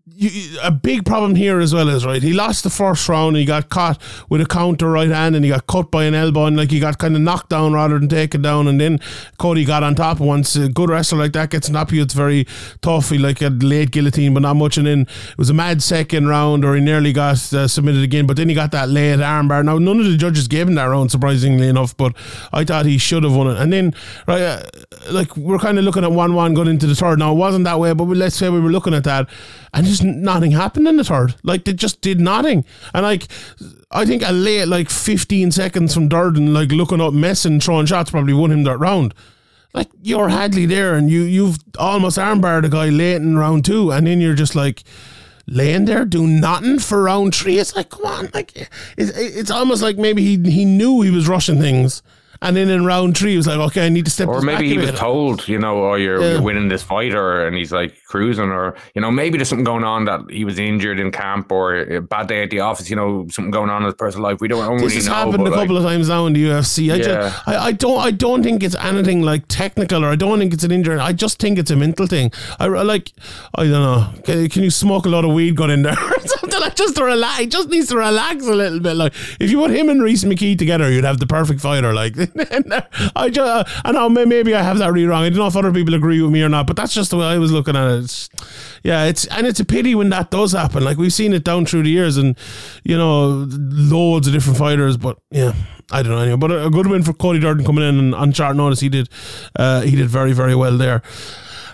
you, a big problem here as well is right. He lost the first round. He got caught with a counter right hand, and he got cut by an elbow, and like he got kind of knocked down rather than taken down. And then Cody got on top. Once a good wrestler like that gets knocked, it's very tough. He like a late guillotine, but not much. And then it was a mad second round, or he nearly got uh, submitted again. But then he got that late armbar. Now none of the judges gave him that round, surprisingly enough. But I thought he should have won it. And then right, uh, like we're kind of looking at one-one going into the third. Now it wasn't that way, but let's say we were looking at that, and just nothing happened in the third. Like they just did nothing. And like I think a late like 15 seconds from Durden, like looking up, messing, throwing shots, probably won him that round. Like you're Hadley there, and you you've almost armbarred a guy late in round two, and then you're just like laying there doing nothing for round three. It's like come on, like it's it's almost like maybe he he knew he was rushing things, and then in round three he was like, okay, I need to step. Up. Or maybe he was told, you know, oh, you're, Yeah. you're winning this fight, or and he's like cruising, or you know, maybe there's something going on that he was injured in camp, or a bad day at the office. You know, something going on in his personal life. We don't, don't This really has know. happened a like, couple of times now in the UFC. I, Yeah. just, I, I don't I don't think it's anything like technical or I don't think it's an injury. I just think it's a mental thing. I, I like I don't know. Can, can you smoke a lot of weed got in there something like just to relax? He just needs to relax a little bit. Like if you put him and Rhys McKee together, you'd have the perfect fighter. Like I just I know may- maybe I have that really wrong. I don't know if other people agree with me or not, but that's just the way I was looking at it. It's, yeah, it's and it's a pity when that does happen. Like we've seen it down through the years, and you know, loads of different fighters. But yeah, I don't know. Anyway, but a, good win for Cody Durden coming in and on notice. He did, uh, he did very very well there.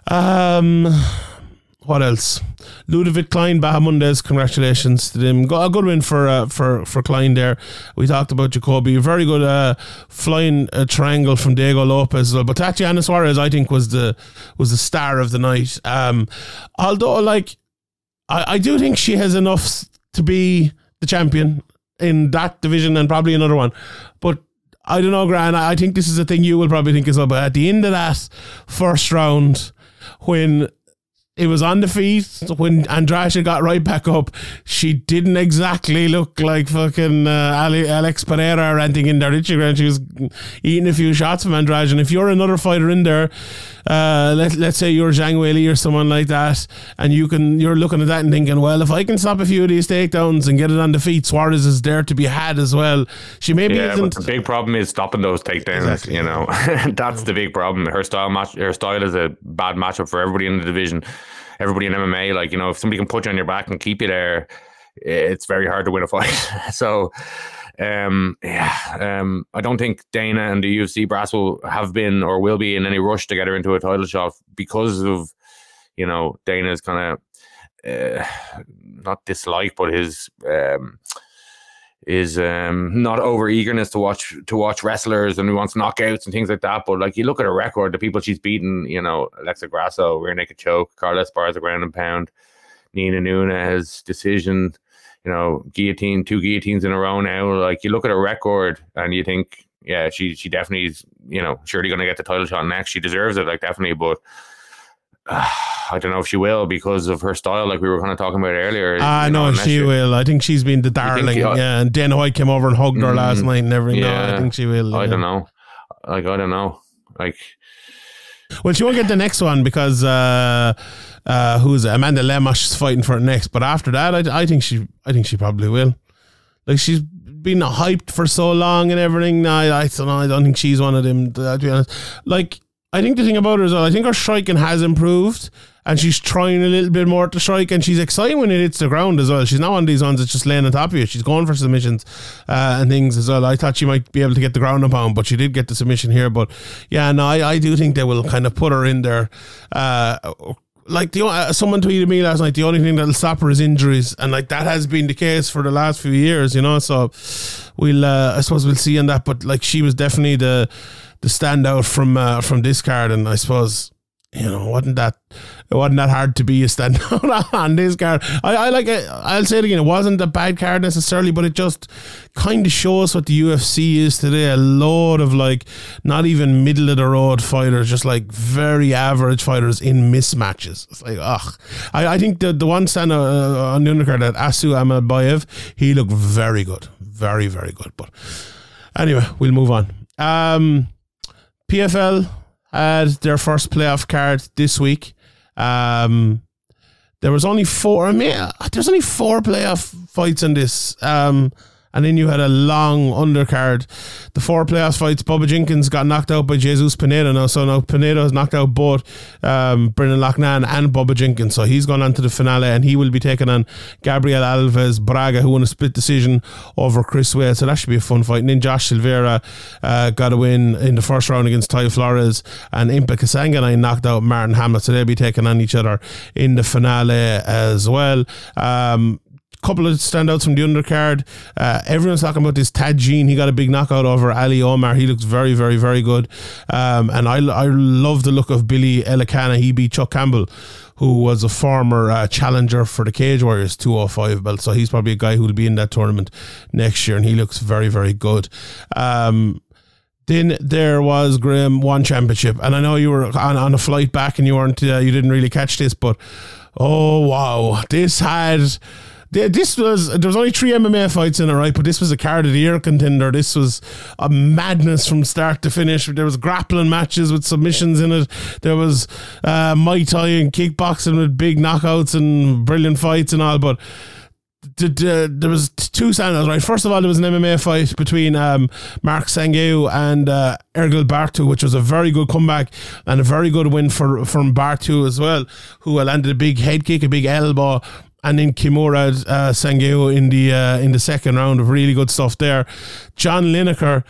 Um, what else? Ludovit Klein, Bahamondes, congratulations to them. A good win for uh, for for Klein there. We talked about Jacoby, very good uh, flying uh, triangle from Diego Lopes well. But Tatiana Suarez, I think, was the was the star of the night. Um, although, like, I, I do think she has enough to be the champion in that division and probably another one. But I don't know, Gran. I think this is a thing you will probably think as well. But at the end of that first round, when it was on the feet when Andrade got right back up. She didn't exactly look like fucking uh, Ali, Alex Pereira or anything in there, she? Was eating a few shots from Andrade. And if you're another fighter in there, uh, let, let's say you're Zhang Weili or someone like that, and you can you're looking at that and thinking, well, if I can stop a few of these takedowns and get it on the feet, Suarez is there to be had as well. She maybe Yeah, isn't. the big problem is stopping those takedowns. Exactly. You know, that's the big problem. Her style match, her style is a bad matchup for everybody in the division. Everybody in MMA, like you know, if somebody can put you on your back and keep you there, it's very hard to win a fight. so, um, yeah, um, I don't think Dana and the UFC brass will have been or will be in any rush to get her into a title shot because of, you know, Dana's kind of uh, not dislike, but his um, is um, not over eagerness to watch to watch wrestlers and he wants knockouts and things like that. But like you look at her record, the people she's beaten, you know, Alexa Grasso, rear naked choke, Carla Esparza ground and pound, Nina Nunes decision, you know, guillotine, two guillotines in a row now. Like you look at her record and you think, yeah, she she definitely is, you know, surely going to get the title shot next. She deserves it, like definitely, but. Uh, I don't know if she will because of her style, like we were kind of talking about earlier. I you know unless she you- will. I think she's been the darling. uh, yeah, and Dana White came over and hugged her last Mm, night and everything. No, I think she will. I yeah. don't know. Like I don't know. Like Well, she won't get the next one because uh, uh, who's? Amanda Lemos is fighting for it next. But after that, I, I think she, I think she probably will. Like she's been hyped for so long and everything. I, I don't know. I don't think she's one of them. To be honest, like I think the thing about her is, I think her striking has improved. And she's trying a little bit more to strike, and she's exciting when it hits the ground as well. She's not one of these ones that's just laying on top of you. She's going for submissions uh, and things as well. I thought she might be able to get the ground and pound, but she did get the submission here. But yeah, no, I, I do think they will kind of put her in there. Uh, like the uh, someone tweeted me last night, the only thing that'll stop her is injuries, and like that has been the case for the last few years, you know. So we'll, uh, I suppose we'll see on that. But like she was definitely the the standout from uh, from this card, and I suppose you know wasn't that it wasn't that hard to be a standout on this card. I, I like it. I'll say it again. It wasn't a bad card necessarily, but it just kind of shows what the UFC is today. A load of like not even middle of the road fighters, just like very average fighters in mismatches. It's like ugh. I, I think the the one standout uh, on the undercard that Asu Almabayev, he looked very good, very very good. But anyway, we'll move on. Um, PFL had their first playoff card this week. Um, there was only four. I mean, uh, there's only four playoff fights in this. Um, and then you had a long undercard. The four playoff fights. Bubba Jenkins got knocked out by Jesus Pinedo now. So now Pinedo has knocked out both um, Brendan Loughnane and Bubba Jenkins. So he's gone on to the finale and he will be taking on Gabriel Alves Braga, who won a split decision over Chris Wade. So that should be a fun fight. And then Josh Silveira uh, got a win in the first round against Ty Flores. And Impa Kasanganay knocked out Martin Hamlet. So they'll be taking on each other in the finale as well. Um, couple of standouts from the undercard. Uh, everyone's talking about this Thad Jean. He got a big knockout over Ali Omar. He looks very, very, very good. Um, and I, I love the look of Billy Elikana. He beat Chuck Campbell, who was a former uh, challenger for the Cage Warriors 205 belt. So he's probably a guy who will be in that tournament next year. And he looks very, very good. Um, then there was Graeme one championship, and I know you were on, on a flight back and you weren't, uh, you didn't really catch this, but oh wow, this had. Th- This was there was only three MMA fights in it, right? But this was a card of the year contender. This was a madness from start to finish. There was grappling matches with submissions in it. There was uh, Muay Thai and kickboxing with big knockouts and brilliant fights and all. But there was two standouts, right? First of all, there was an MMA fight between um, Mark Sangeu and uh, Ergil Bartu, which was a very good comeback and a very good win for from Bartu as well, who landed a big head kick, a big elbow. And then Kimura uh, Sangeu in the uh, in the second round of really good stuff there. John Lineker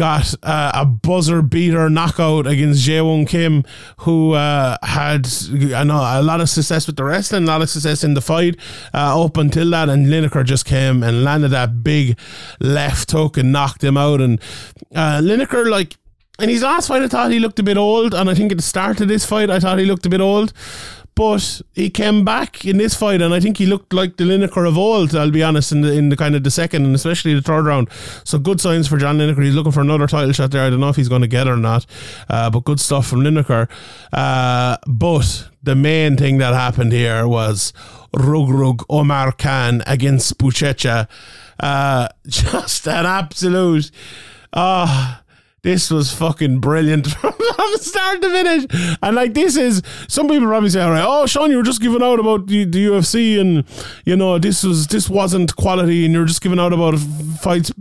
got uh, a buzzer beater knockout against Jaewon Kim, who uh, had I know a lot of success with the wrestling, a lot of success in the fight uh, up until that, and Lineker just came and landed that big left hook and knocked him out. And uh, Lineker, like in his last fight, I thought he looked a bit old, and I think at the start of this fight, I thought he looked a bit old. But he came back in this fight, and I think he looked like the Lineker of old. I'll be honest, in the in the kind of the second and especially the third round. So good signs for John Lineker. He's looking for another title shot there. I don't know if he's going to get it or not, uh, but good stuff from Lineker. Uh, but the main thing that happened here was Reug Reug Oumar Kane against Buchecha. Uh, just an absolute. Ah, this was fucking brilliant from start to finish. And like this is some people probably say, all right, oh Sean, you were just giving out about the, the UFC and you know this was this wasn't quality and you're just giving out about fights.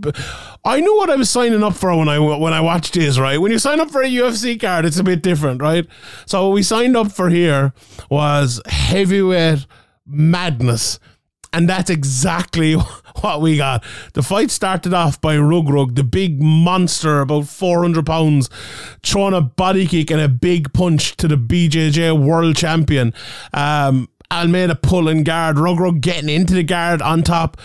I knew what I was signing up for when I when I watched this. Right, when you sign up for a UFC card, it's a bit different, right? So what we signed up for here was heavyweight madness. And that's exactly what we got. The fight started off by Reug Reug, the big monster, about 400 pounds, throwing a body kick and a big punch to the BJJ world champion. Um, Almeida pulling guard, Reug Reug getting into the guard on top.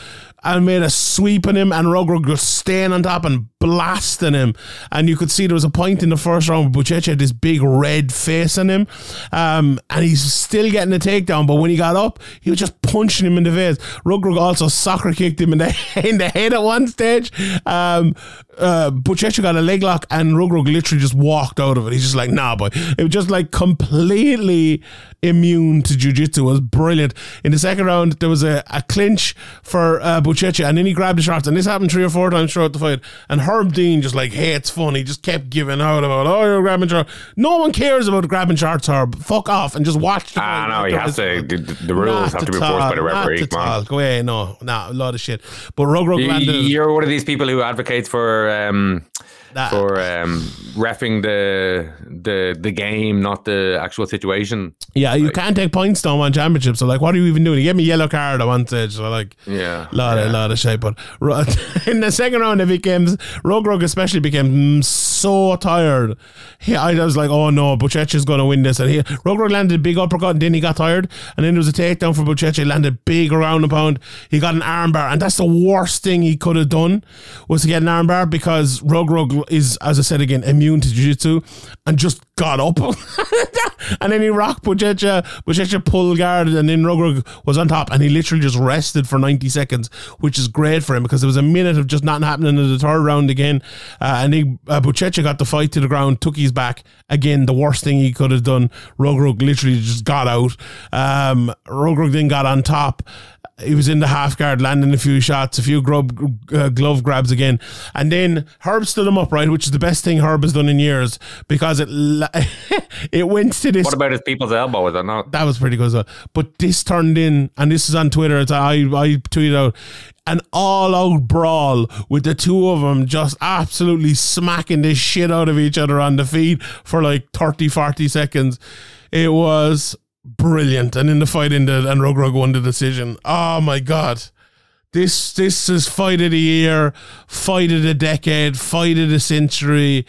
Almeida sweeping him and Reug Reug just staying on top and blasting him. And you could see there was a point in the first round where had this big red face on him. Um, and he's still getting a takedown, but when he got up, he was just punching him in the face. Reug Reug also soccer kicked him in the, in the head at one stage. Um, uh, got a leg lock and Reug Reug literally just walked out of it. He's just like, nah, boy. It was just like completely immune to jiu-jitsu. It was brilliant. In the second round, there was a, a clinch for uh, and then he grabbed the shots. And this happened three or four times throughout the fight. And Herb Dean just like hates fun. He just kept giving out about, oh, you're grabbing shots. No one cares about grabbing shots, Herb. Fuck off and just watch the Ah, no, he has to. The, the rules have to be enforced by the referee. Not. Go away. No, no, a lot of shit. But Reug Reug You-. You're one of these people who advocates for um, That- for um, refing the the the game, not the actual situation. Yeah, you can't take points down one championship. So like, what are you even doing? He gave me a yellow card at one stage. So like, Yeah, lot of lot of shit. But in the second round, it became Reug Reug especially became mm, so tired. He, I was like, oh no, Buchecha's going to win this. And he Reug Reug landed a big uppercut, and then he got tired. And then there was a takedown for Buchecha. He landed big around the pound. He got an armbar, and that's the worst thing he could have done was to get an armbar because Reug Reug is, as I said again, immune to jiu-jitsu and just got up. and then he rocked Buchecha. Buchecha pulled guard, and then Reug Reug was on top, and he literally just rested for 90 seconds, which is great for him because there was a minute of just not happening in the third round again. Uh, and he, uh, got the fight to the ground, took his back. Again, the worst thing he could have done. Reug Reug literally just got out. Um, Reug Reug then got on top he was in the half guard, landing a few shots, a few grub, uh, glove grabs again, and then Herb stood him up right, which is the best thing Herb has done in years because it it went to this. What about his people's elbow? Is that not? that was pretty good as well. But this turned in, and this is on Twitter. It's I I tweeted out an all out brawl with the two of them just absolutely smacking the shit out of each other on the feet for like 30, 40 seconds. It was brilliant. And in the fight ended, and Reug Reug won the decision. Oh my god. This this is fight of the year, fight of the decade, fight of the century.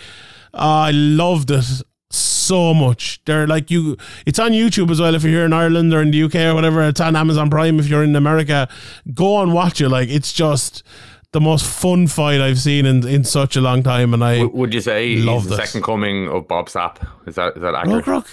I loved it so much. They're like you. It's on YouTube as well if you're here in Ireland or in the UK or whatever. It's on Amazon Prime if you're in America. Go and watch it. Like it's just the most fun fight I've seen in in such a long time. And I Would you say he's Loved the second coming of Bob Sapp? Is that is that accurate? Rock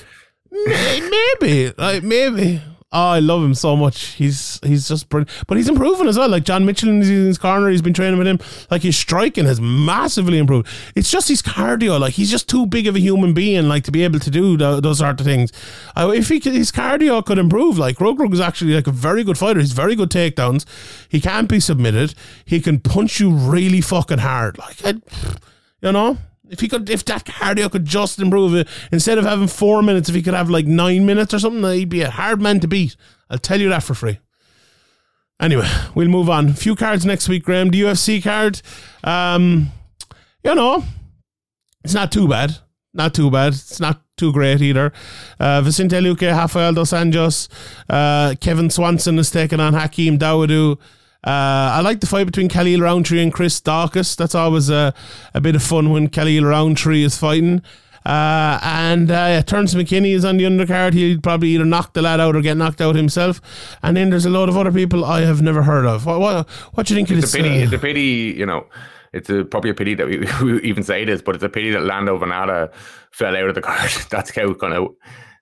maybe, like maybe. Oh, I love him so much. He's he's just brilliant, but he's improving as well. Like John Mitchell in his, corner, he's been training with him. Like his striking has massively improved. It's just his cardio. Like he's just too big of a human being, like to be able to do tho- those sort of things. Uh, if he could, his cardio could improve, like Reug Reug is actually like a very good fighter. He's very good takedowns. He can't be submitted. He can punch you really fucking hard. Like I, you know. If he could, if that cardio could just improve it, instead of having four minutes, if he could have like nine minutes or something, he'd be a hard man to beat. I'll tell you that for free. Anyway, we'll move on. A few cards next week, Graeme. The UFC card, um, you know, it's not too bad. Not too bad. It's not too great either. Uh, Vicente Luque, Rafael dos Anjos, uh, Kevin Swanson is taking on Hakeem Dawodu. Uh, I like the fight between Khalil Rountree and Chris Daukaus. That's always a, a bit of fun when Khalil Rountree is fighting. Uh, and uh, yeah, Terrance McKinney is on the undercard. He'll probably either knock the lad out or get knocked out himself. And then there's a load of other people I have never heard of. What what, what do you think of It's this? a pity. uh, It's a pity. You know, it's a, probably a pity that we, we even say this, but it's a pity that Lando Vannata fell out of the card. That's how kind of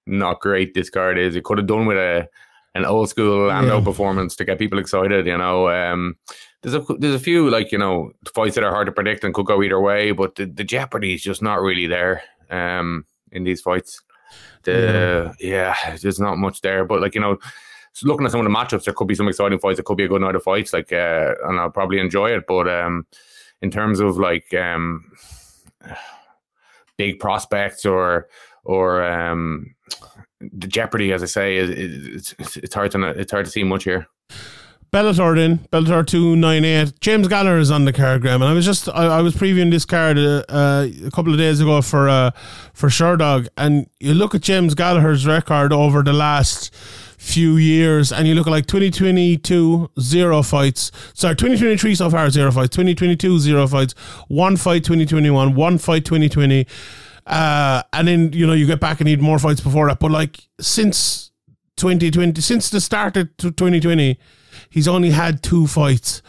not great this card is. It could have done with a an old school Lando Yeah. performance to get people excited. You know, um, there's a there's a few like you know fights that are hard to predict and could go either way, but the, the jeopardy is just not really there. Um, in these fights, the yeah, there's not much there. But like you know, looking at some of the matchups, there could be some exciting fights. It could be a good night of fights. Like, uh, and I'll probably enjoy it. But um, in terms of like um, big prospects or or um, the jeopardy, as I say, is, is it's, it's hard to it's hard to see much here. Bellator then Bellator two nine eight. James Gallagher is on the card, Graeme, and I was just I, I was previewing this card uh, uh, a couple of days ago for uh, for Sherdog, and you look at James Gallagher's record over the last few years, and you look at like 2022 zero fights. Sorry, 2023 so far zero fights. 2022 zero fights. One fight 2021. One fight 2020. Uh, and then you know you get back and need more fights before that. But like since 2020, since the start of 2020, he's only had two fights.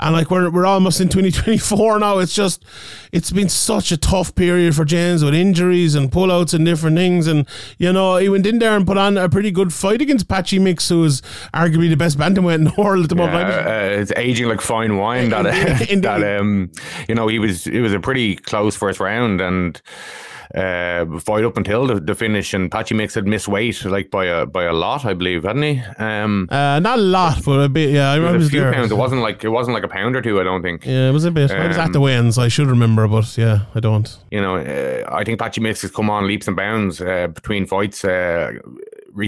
And like we're we're almost in 2024 now. It's just it's been such a tough period for James with injuries and pullouts and different things. And you know, he went in there and put on a pretty good fight against Patchy Mix, who is arguably the best bantamweight in the world at the moment. Uh, uh, it's aging like fine wine. That Indeed. that um, you know, he was it was a pretty close first round and. Uh, fight up until the, the finish, and Patchy Mix it miss weight like by a by a lot, I believe, hadn't he? Um, Uh, not a lot, but a bit. Yeah, I it remember was a few there. pounds. It wasn't like it wasn't like a pound or two. I don't think. Yeah, it was a bit. I was at Um, the weigh-ins. I should remember, but yeah, I don't. you know, uh, I think Patchy Mix has come on leaps and bounds uh, between fights uh,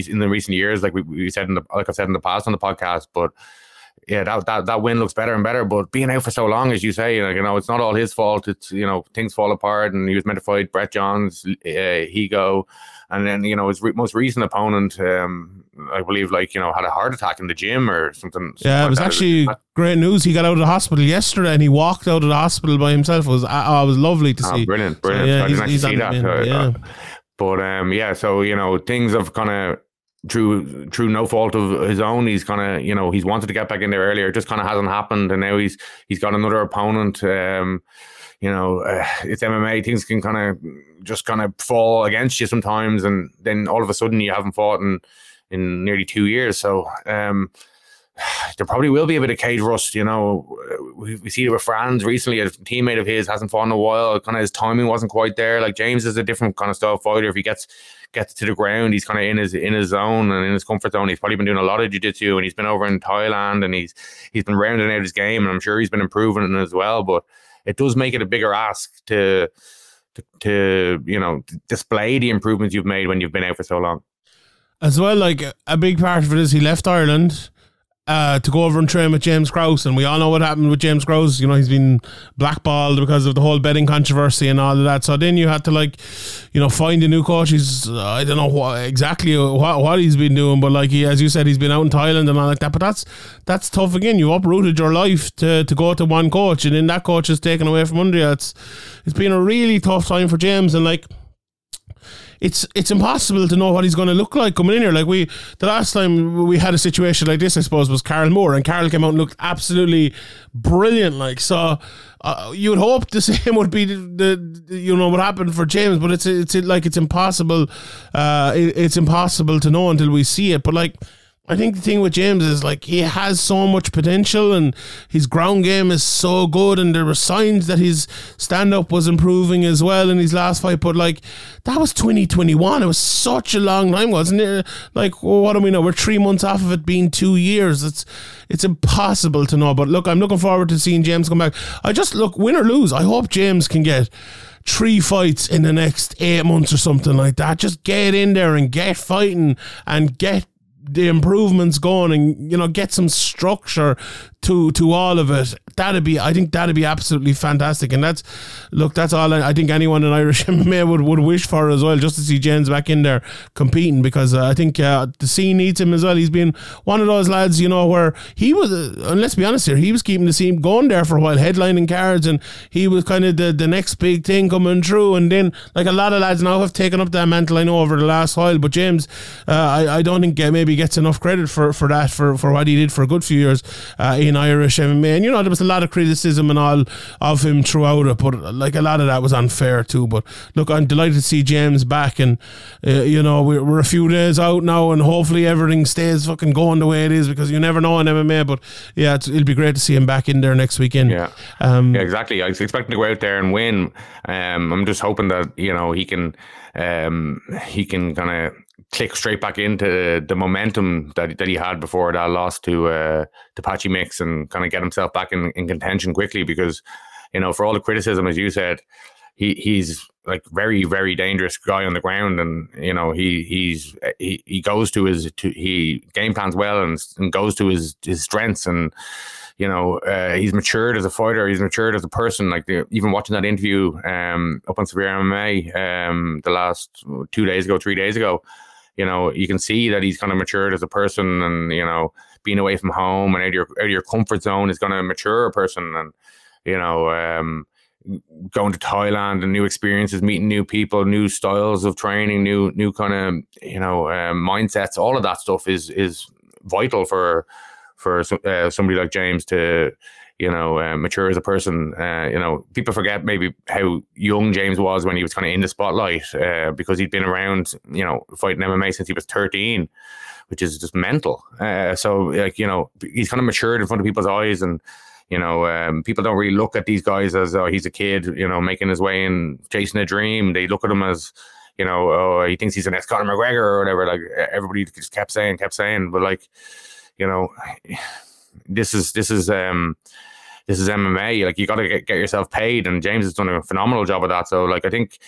in the recent years. Like we, we said in the like I've said in the past on the podcast, but yeah, that, that that win looks better and better. But being out for so long, as you say, like, you know, it's not all his fault. It's you know things fall apart, and he was meant to fight Brett Johns, uh, Higo, and then you know his re- most recent opponent, um, I believe, like you know, had a heart attack in the gym or something. something Yeah, it like was that. actually great news. He got out of the hospital yesterday, and he walked out of the hospital by himself. It was oh, it was lovely to Oh, see. brilliant, So, brilliant. yeah, I he's, didn't he's see that. uh, yeah. But um, yeah, so you know things have kind of through through no fault of his own. He's kind of you know he's wanted to get back in there earlier. It just kind of hasn't happened, and now he's he's got another opponent. Um, you know, uh, it's MMA. Things can kind of just kind of fall against you sometimes, and then all of a sudden you haven't fought in in nearly two years. So. Um, there probably will be a bit of cage rust, you know. We, we see it with Franz recently. A teammate of his hasn't fought in a while. Kind of his timing wasn't quite there. Like James is a different kind of style fighter. If he gets gets to the ground, he's kind of in his in his zone and in his comfort zone. He's probably been doing a lot of jiu-jitsu and he's been over in Thailand and he's he's been rounding out his game and I'm sure he's been improving as well. But it does make it a bigger ask to to, to you know display the improvements you've made when you've been out for so long. As well, like a big part of it is he left Ireland uh, to go over and train with James Krause, and we all know what happened with James Krause. You know, he's been blackballed because of the whole betting controversy and all of that. So then you had to like, you know, find a new coach. He's uh, I don't know what exactly what, what he's been doing, but like he, as you said, he's been out in Thailand and all like that. But that's that's tough again. You uprooted your life to, to go to one coach, and then that coach is taken away from under you. It's it's been a really tough time for James, and like it's it's impossible to know what he's going to look like coming in here. Like we, the last time we had a situation like this, I suppose, was Carl Moore, and Carl came out and looked absolutely brilliant. Like so, uh, you would hope the same would be the, the you know what happened for James, but it's it's like it's impossible. Uh, it, it's impossible to know until we see it. But like. I think the thing with James is like he has so much potential and his ground game is so good and there were signs that his stand up was improving as well in his last fight. But like that was 2021. It was such a long time, wasn't it? Like what do we know? We're three months off of it being two years. It's it's impossible to know. But look, I'm looking forward to seeing James come back. I just look win or lose. I hope James can get three fights in the next eight months or something like that. Just get in there and get fighting and get the improvements going and you know get some structure to to all of it that'd be I think that'd be absolutely fantastic. And that's look that's all I, I think anyone in Irish MMA would, would wish for as well just to see James back in there competing because uh, I think uh, the scene needs him as well. He's been one of those lads you know where he was uh, and let's be honest here he was keeping the scene going there for a while headlining cards and he was kind of the, the next big thing coming through. And then like a lot of lads now have taken up that mantle I know over the last while. But James uh, I, I don't think uh, maybe gets enough credit for, for that for, for what he did for a good few years uh, in Irish MMA and you know there was a lot of criticism and all of him throughout it but like a lot of that was unfair too but look I'm delighted to see James back and uh, you know we're, we're a few days out now and hopefully everything stays fucking going the way it is because you never know in MMA but yeah it'll be great to see him back in there next weekend Yeah. um, Yeah, exactly. I was expecting to go out there and win. Um, I'm just hoping that you know he can, um, he can kind of click straight back into the momentum that that he had before that loss to uh, to Patchy Mix and kind of get himself back in, in contention quickly because you know for all the criticism as you said, he he's like very very dangerous guy on the ground and you know he he's he, he goes to his to, he game plans well and, and goes to his his strengths and you know, uh, he's matured as a fighter. He's matured as a person. Like the, even watching that interview um, up on Severe MMA um, the last two days ago, three days ago, you know, you can see that he's kind of matured as a person, and you know, being away from home and out of your out of your comfort zone is going to mature a person, and you know. Um, going to Thailand and new experiences, meeting new people, new styles of training, new new kind of you know um, mindsets. All of that stuff is is vital for for uh, somebody like James to you know uh, mature as a person. Uh, you know, people forget maybe how young James was when he was kind of in the spotlight uh, because he'd been around you know fighting MMA since he was thirteen. Which is just mental. Uh, so, like you know, he's kind of matured in front of people's eyes, and you know, um, people don't really look at these guys as oh, he's a kid, you know, making his way and chasing a dream. They look at him as, you know, oh, he thinks he's an ex Conor McGregor or whatever. Like everybody just kept saying, kept saying, but like, you know, this is this is um this is MMA. Like you got to get, get yourself paid, and James has done a phenomenal job of that. So like I think,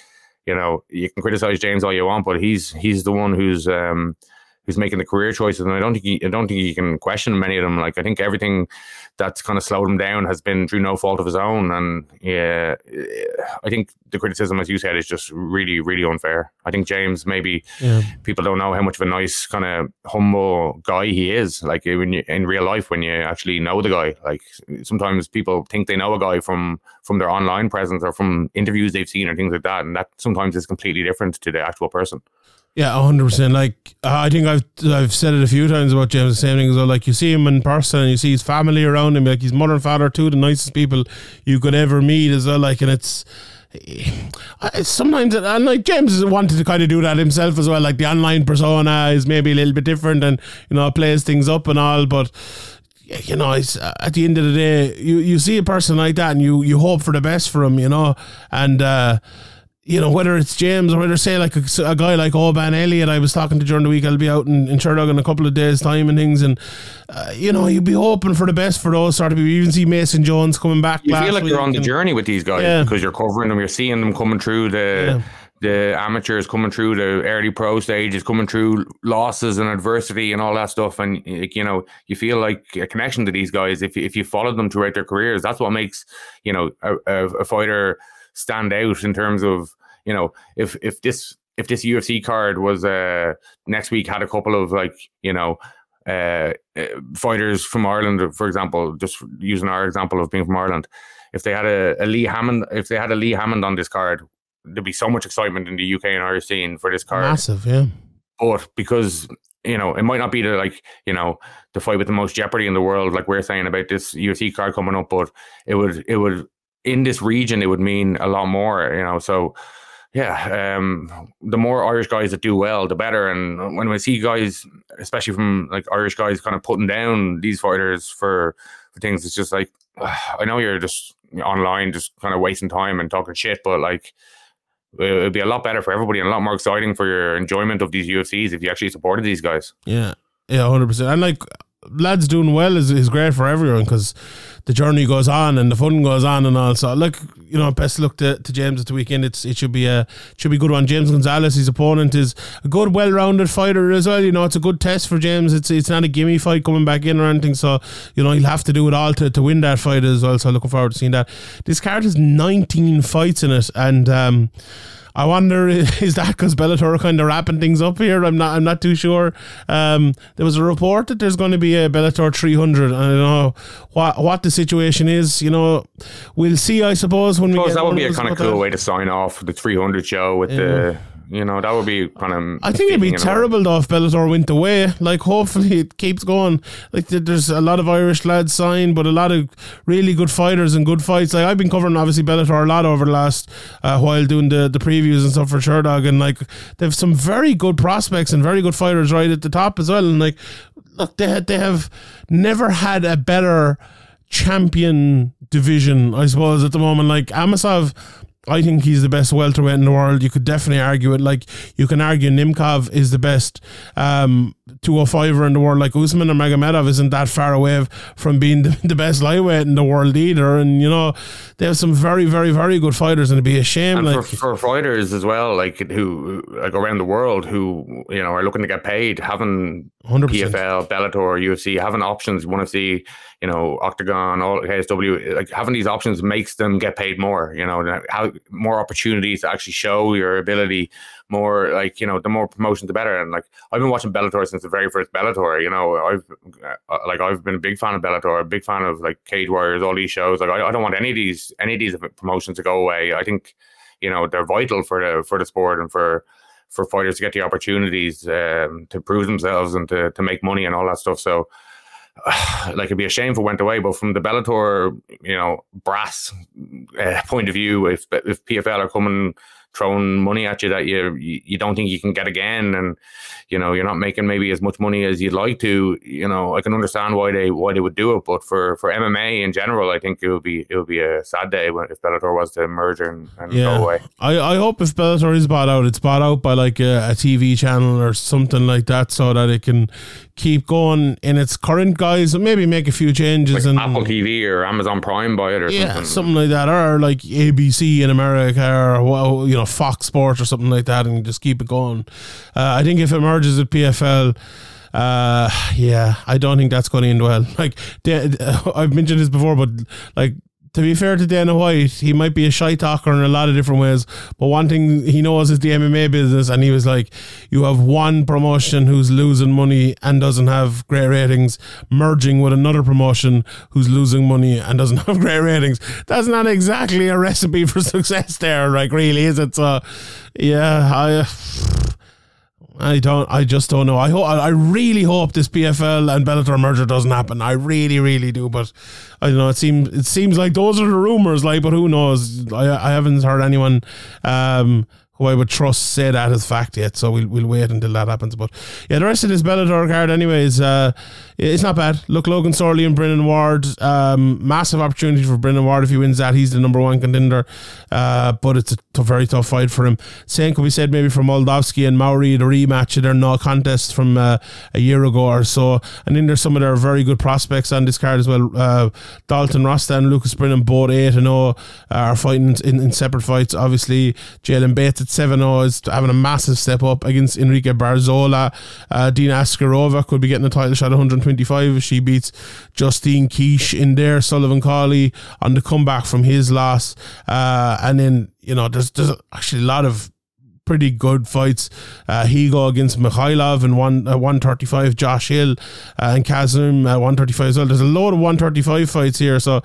you know, you can criticize James all you want, but he's he's the one who's um who's making the career choices, and I don't think he, I don't think you can question many of them. Like I think everything that's kind of slowed him down has been through no fault of his own, and yeah, I think the criticism, as you said, is just really really unfair. I think James maybe yeah. people don't know how much of a nice kind of humble guy he is. Like when you in real life, when you actually know the guy, like sometimes people think they know a guy from from their online presence or from interviews they've seen or things like that, and that sometimes is completely different to the actual person. Yeah, hundred percent. Like I think I've I've said it a few times about James. The same thing as well. Like you see him in person, and you see his family around him. Like his mother and father, two the nicest people you could ever meet as well. Like, and it's sometimes and like James wanted to kind of do that himself as well. Like the online persona is maybe a little bit different, and you know plays things up and all, but. You know, it's, uh, at the end of the day, you, you see a person like that, and you, you hope for the best for him. You know, and uh, you know, whether it's James or whether say like a, a guy like Oban Elliott, I was talking to during the week, I'll be out in, in Sherlock in a couple of days' time and things, and uh, you know, you'd be hoping for the best for those sort of people. You even see Mason Jones coming back. You feel like you're on the and- journey with these guys Yeah. because you're covering them, you're seeing them coming through the Yeah. the amateurs coming through the early pro stages, coming through losses and adversity and all that stuff, and like, you know you feel like a connection to these guys if you, if you followed them throughout their careers. That's what makes you know a, a fighter stand out in terms of you know if if this if this UFC card was uh next week had a couple of like you know uh, uh, fighters from Ireland, for example, just using our example of being from Ireland, if they had a, a Lee Hammond, if they had a Lee Hammond on this card, there'd be so much excitement in the UK and Irish scene for this card. massive, yeah. But because you know, it might not be the like you know the fight with the most jeopardy in the world, like we're saying about this UFC card coming up, but it would it would in this region it would mean a lot more, you know. So yeah, um, the more Irish guys that do well, the better. And when we see guys, especially from like Irish guys, kind of putting down these fighters for for things, it's just like I know you're just online, just kind of wasting time and talking shit, but like it would be a lot better for everybody and a lot more exciting for your enjoyment of these UFCs if you actually supported these guys. Yeah, yeah, hundred percent. And like lads doing well is, is great for everyone because the journey goes on and the fun goes on and all. So look, you know, best look to, to James at the weekend. It's it should be a should be good one. James Gonzalez, his opponent, is a good, well rounded fighter as well. You know, it's a good test for James. It's it's not a gimme fight coming back in or anything. So you know, he'll have to do it all to, to win that fight as well. So looking forward to seeing that. This card has 19 fights in it, and um, I wonder is that because Bellator are kind of wrapping things up here? I'm not. I'm not too sure. Um, there was a report that there's going to be a Bellator 300. I don't know what what the situation is. You know, we'll see. I suppose when I we suppose get that would be a kind of cool that. way to sign off the 300 show with the, you know, that would be kind of. I think it'd be fitting in a way. terrible though if Bellator went away. Like, hopefully it keeps going. Like, there's a lot of Irish lads signed, but a lot of really good fighters and good fights. Like, I've been covering obviously Bellator a lot over the last uh, while doing the, the previews and stuff for Sherdog, and like they've some very good prospects and very good fighters right at the top as well. And like, look, they they have never had a better champion division, I suppose, at the moment. Like Amosov, I think he's the best welterweight in the world. You could definitely argue it. Like you can argue Nemkov is the best um, 205er in the world. Like Usman Nurmagomedov isn't that far away from being the, the best lightweight in the world either. And you know they have some very, very, very good fighters, and it'd be a shame. And like for, for fighters as well, like who like around the world who you know are looking to get paid, having 100%. PFL, Bellator, UFC, having options, want to see you know Oktagon, all KSW, like having these options makes them get paid more. You know, how more opportunities to actually show your ability. More like you know, the more promotion, the better. And like I've been watching Bellator since the very first Bellator. You know, I've uh, like I've been a big fan of Bellator, a big fan of like Cage Warriors, all these shows. Like I, I don't want any of these any of these promotions to go away. I think you know they're vital for the for the sport and for for fighters to get the opportunities um, to prove themselves and to, to make money and all that stuff. So, like, it'd be a shame if it went away. But from the Bellator, you know, brass uh, point of view, if if PFL are coming throwing money at you that you you don't think you can get again, and you know you're not making maybe as much money as you'd like to, you know, I can understand why they why they would do it. But for for MMA in general, I think it would be it would be a sad day when if Bellator was to merge and, and go away. I, I hope if Bellator is bought out, it's bought out by like a, a TV channel or something like that, so that it can keep going in its current guise. and Maybe make a few changes Like and Apple TV or Amazon Prime buy it or yeah, something. something like that, or like ABC in America, or you know Fox Sports or something like that, and just keep it going. Uh, I think if it merges with PFL. Uh, yeah, I don't think that's going to end well. Like, Da- I've mentioned this before, but like, to be fair to Dana White, he might be a shy talker in a lot of different ways, but one thing he knows is the MMA business, and he was like, you have one promotion who's losing money and doesn't have great ratings, merging with another promotion who's losing money and doesn't have great ratings. That's not exactly a recipe for success there, like, really, is it? So, yeah, I. I don't. I just don't know. I hope. I really hope this PFL and Bellator merger doesn't happen. I really, really do. But I don't know. It seems. It seems like those are the rumors. Like, but who knows? I, I haven't heard anyone um, I would trust say that as fact yet. So we'll we'll wait until that happens. But yeah, the rest of this Bellator card, anyways, uh, it's not bad. Look, Logan Storley and Brennan Ward. Um, massive opportunity for Brennan Ward if he wins that. He's the number one contender. Uh, but it's a t- very tough fight for him. Same could be said maybe for Moldavsky and Mowry, the rematch of their no contest from uh, a year ago or so. And then there's some of their very good prospects on this card as well. Uh, Dalton Rosta and Lucas Brennan, both 8 and 0, are fighting in, in separate fights. Obviously, Jaylon Bates at 7 0 is having a massive step up against Enrique Barzola. Uh, Dina Askarova could be getting a title shot at 125 if she beats Justine Kish in there. Sullivan Cauley on the comeback from his loss. Uh, and then, you know, there's, there's actually a lot of pretty good fights. Uh, Higo against Mikhailov and one uh, 135, Josh Hill uh, and Kazum at 135 as well. There's a load of 135 fights here. So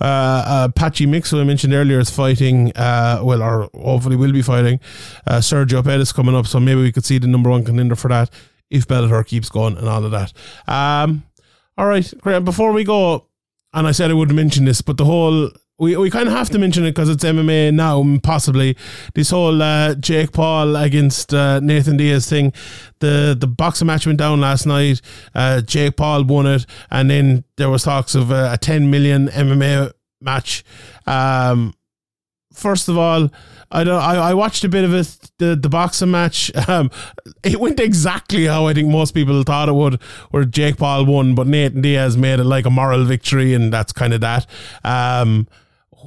uh, uh, Patchy Mix, who I mentioned earlier, is fighting, uh, well, or hopefully will be fighting. Uh, Sergio Pettis coming up, so maybe we could see the number one contender for that if Bellator keeps going and all of that. Um, all right, great. Before we go, and I said I wouldn't mention this, but the whole we, we kind of have to mention it because it's MMA now, possibly. This whole uh, Jake Paul against uh, Nathan Diaz thing. The the boxing match went down last night. Uh, Jake Paul won it, and then there was talks of uh, a 10 million MMA match. Um, first of all, I don't. I, I watched a bit of it, the the boxing match. Um, it went exactly how I think most people thought it would. Where Jake Paul won, but Nathan Diaz made it like a moral victory, and that's kind of that. Um,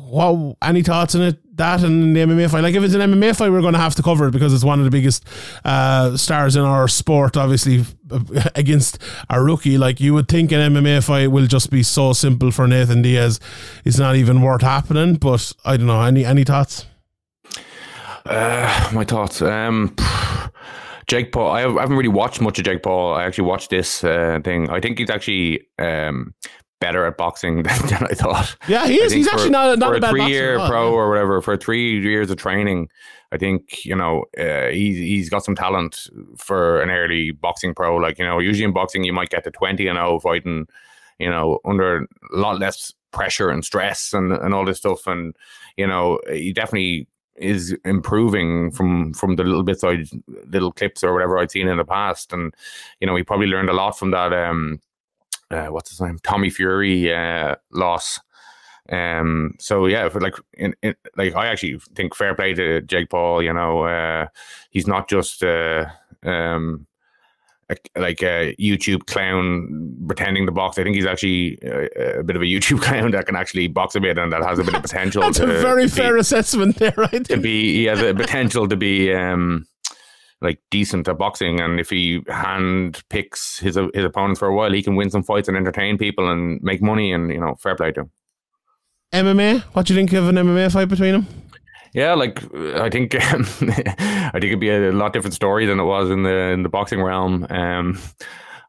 what any thoughts on it? That and the MMA fight. Like if it's an MMA fight, we're going to have to cover it because it's one of the biggest uh, stars in our sport. Obviously, against a rookie, like you would think an MMA fight will just be so simple for Nathan Diaz. It's not even worth happening. But I don't know. Any any thoughts? Uh, my thoughts. Um, Jake Paul. I haven't really watched much of Jake Paul. I actually watched this uh, thing. I think he's actually um, better at boxing than, than I thought. Yeah, he is. He's for- actually not, not for a a bad three-year boxer. pro or whatever. For three years of training, I think you know uh, he's he's got some talent for an early boxing pro. Like you know, usually in boxing you might get to twenty and zero fighting, you know, under a lot less pressure and stress and and all this stuff. And you know, he definitely is improving from from the little bits I little clips or whatever I'd seen in the past. And you know, he probably learned a lot from that. Um, uh, what's his name? Tommy Fury uh, loss. Um. So yeah, for like, in, in like, I actually think fair play to Jake Paul. You know, uh, he's not just uh, um, a, like a YouTube clown pretending to box. I think he's actually a, a bit of a YouTube clown that can actually box a bit and that has a bit of potential. That's to, a very fair Be, assessment there, right? to be, he has a potential to be um, like decent at boxing, and if he hand picks his his opponents for a while, he can win some fights and entertain people and make money. And you know, fair play to him. MMA. What do you think of an MMA fight between them? Yeah, like I think um, I think it'd be a lot different story than it was in the in the boxing realm. Um,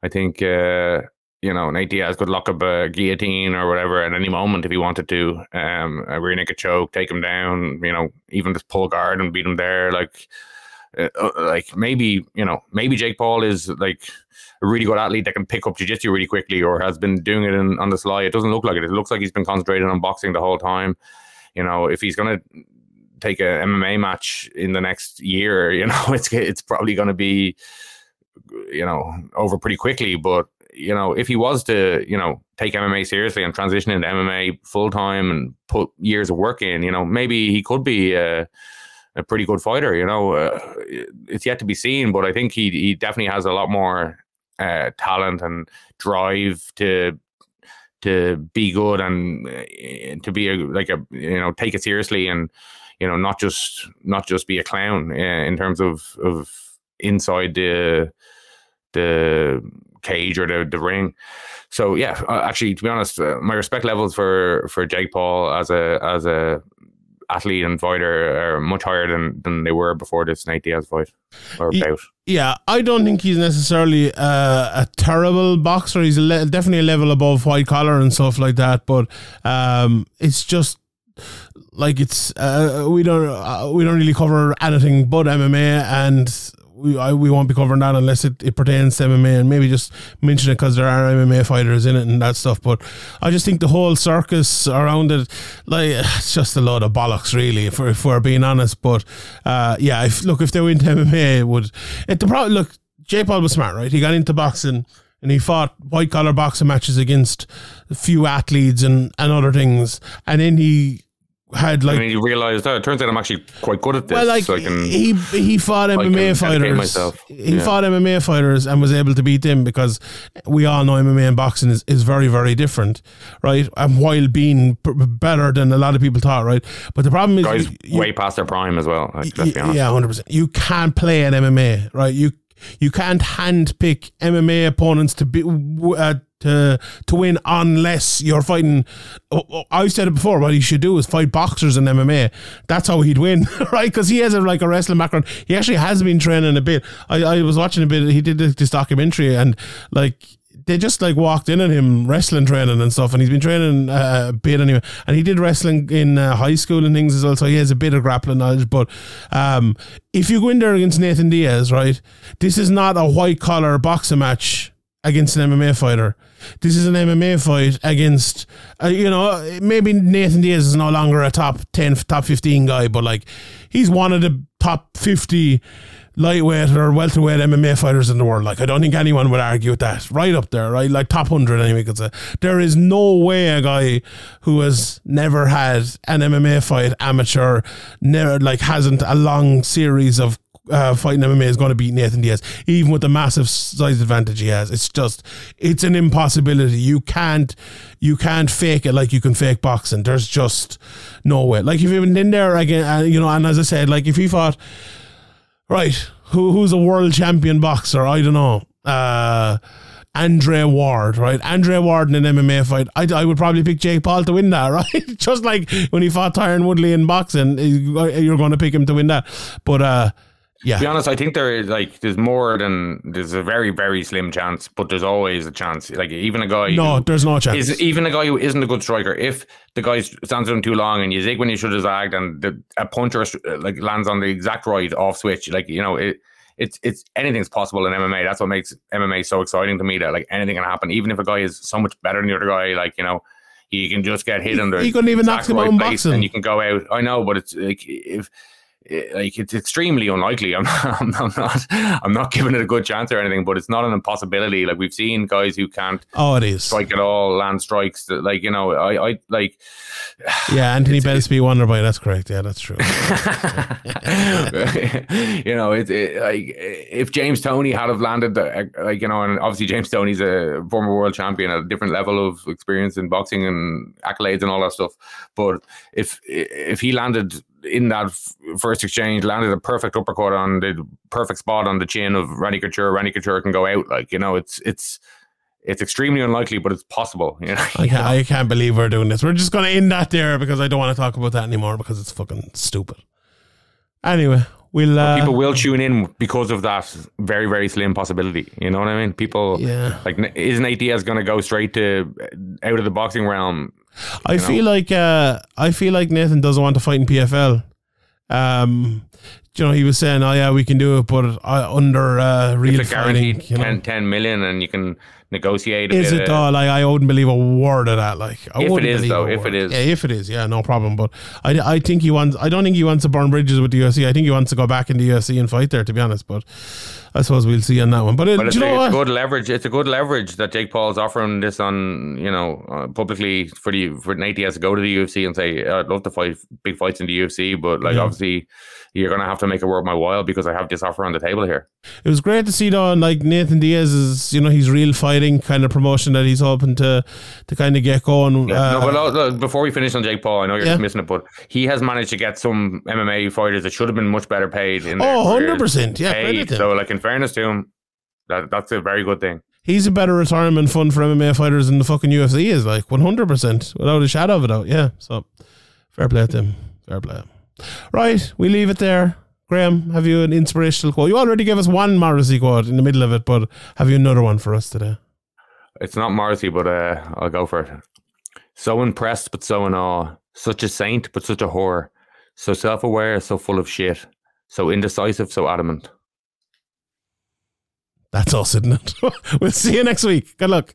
I think uh, you know Nate Diaz could lock up a guillotine or whatever at any moment if he wanted to. Um, a rear naked choke, take him down. You know, even just pull guard and beat him there. Like, uh, uh, like maybe you know maybe Jake Paul is like a really good athlete that can pick up jiu-jitsu really quickly or has been doing it in, on the sly. It doesn't look like it. It looks like he's been concentrating on boxing the whole time. You know, if he's gonna take a MMA match in the next year, you know, it's it's probably going to be, you know, over pretty quickly. But you know, if he was to, you know, take MMA seriously and transition into MMA full time and put years of work in, you know, maybe he could be a, a pretty good fighter. You know, uh, it's yet to be seen, but I think he he definitely has a lot more uh, talent and drive to to be good and uh, to be a, like a you know take it seriously and you know not just not just be a clown uh, in terms of of inside the the cage or the, the ring so yeah uh, actually to be honest uh, my respect levels for for Jake Paul as a as a athlete and fighter are much higher than than they were before this Nate Diaz fight or bout Yeah, I don't think he's necessarily uh, a terrible boxer. He's a le- definitely a level above white collar and stuff like that. But um, it's just like it's uh, we don't uh, we don't really cover anything but MMA, and we I, we won't be covering that unless it, it pertains to MMA, and maybe just mention it because there are MMA fighters in it and that stuff. But I just think the whole circus around it, like it's just a load of bollocks, really, if if we're being honest. But uh, yeah, if look if they went to MMA, it would it the problem look. J. Paul was smart, right? He got into boxing and he fought white collar boxing matches against a few athletes and, and other things, and then he had like I mean you realize that it turns out I'm actually quite good at this well, like so I can he he fought MMA fighters. myself. He Yeah. fought MMA fighters and was able to beat them because we all know MMA and boxing is, is very very different, right? And while being p- better than a lot of people thought, right? But the problem is, guys you- you- way past their prime as well like, let's be honest Yeah, hundred percent. You can't play at MMA, right? You you can't handpick MMA opponents to be uh, to to win unless you're fighting. oh, oh, I've said it before. What he should do is fight boxers in MMA. That's how he'd win, right? Because he has a, like a wrestling background. He actually has been training a bit. I, I was watching a bit. He did this, this documentary and like they just like walked in on him wrestling training and stuff, and he's been training uh, a bit anyway. And he did wrestling in uh, high school and things as well, so he has a bit of grappling knowledge. But um, if you go in there against Nathan Diaz, right, this is not a white collar boxing match against an MMA fighter. This is an MMA fight against, uh, you know, maybe Nathan Diaz is no longer a top 10, top 15 guy, but like he's one of the top 50 lightweight or welterweight MMA fighters in the world. Like I don't think anyone would argue with that. Right up there, right? Like top hundred anyway. Could say there is no way a guy who has never had an MMA fight, amateur, never like hasn't a long series of uh, fighting MMA is going to beat Nathan Diaz, even with the massive size advantage he has. It's just, it's an impossibility. You can't, you can't fake it like you can fake boxing. There's just no way. Like if you went in there again, uh, you know, and as I said, like if he fought, right, who who's a world champion boxer? I don't know. Uh, Andre Ward, right? Andre Ward in an MMA fight. I, I would probably pick Jake Paul to win that, right? Just like when he fought Tyron Woodley in boxing, you're going to pick him to win that. But uh, yeah. To be honest, I think there is like there's more than there's a very very slim chance, but there's always a chance. Like even a guy. No, who there's no chance. Is even a guy who isn't a good striker, if the guy stands on too long and you zig when you should have zagged, and the, a puncher like lands on the exact right off switch, like you know it. It's it's anything's possible in MMA. That's what makes MMA so exciting to me. That like anything can happen, even if a guy is so much better than the other guy. Like you know, he can just get hit in the. He couldn't even knock him out in boxing, and you can go out. I know, but it's like if like it's extremely unlikely. I'm not, I'm not, I'm not giving it a good chance or anything, but it's not an impossibility. Like we've seen guys who can't. Oh, it is strike at all, land strikes. That, like you know, I, I like. Yeah, Anthony Belsby Wonderboy. That's correct. Yeah, that's true. you know, it's it, like if James Toney had have landed, like you know, and obviously James Toney's a former world champion, a different level of experience in boxing and accolades and all that stuff. But if if he landed in that first exchange, landed a perfect uppercut on the perfect spot on the chin of Randy Couture. Randy Couture can go out. Like you know, it's it's it's extremely unlikely, but it's possible. You know? I, can't, I can't believe we're doing this. We're just going to end that there because I don't want to talk about that anymore because it's fucking stupid. Anyway, we'll uh, people will tune in because of that very very slim possibility. You know what I mean? People, yeah. Like, isn't Nate Diaz going to go straight to out of the boxing realm? I feel know? like uh, I feel like Nathan doesn't want to fight in PFL. Um, you know, he was saying, "Oh yeah, we can do it, but uh, under uh, real it's fighting, you know? 10, 10 million, and you can negotiate. Is it though? Like I wouldn't believe a word of that. Like I if it is though, if it is, yeah, if it is, yeah, no problem. But I, I think he wants. I don't think he wants to burn bridges with the UFC. I think he wants to go back in the UFC and fight there. To be honest, but I suppose we'll see on that one. But, it, but it's, you know a, what? good leverage. It's a good leverage that Jake Paul's offering this on you know uh, publicly for the for Nate Diaz to go to the UFC and say I'd love to fight big fights in the UFC, but like yeah. obviously you're gonna have to make it worth my while because I have this offer on the table here. It was great to see though, like Nathan Diaz is you know he's real fighting kind of promotion that he's hoping to to kind of get going. Yeah. Uh, no, but look, before we finish on Jake Paul, I know you're yeah. missing it, but he has managed to get some MMA fighters that should have been much better paid. In oh, 100 percent, yeah. So, like in fairness to him, that that's a very good thing. He's a better retirement fund for MMA fighters than the fucking UFC is, like 100 percent, without a shadow of a doubt. Yeah, so fair play to him. Fair play. Right, we leave it there. Graeme, have you an inspirational quote? You already gave us one Morrissey quote in the middle of it, but have you another one for us today? It's not Morrissey, but uh, I'll go for it. So impressed, but so in awe. Such a saint, but such a whore. So self aware, so full of shit. So indecisive, so adamant. That's us, isn't it? we'll see you next week. Good luck.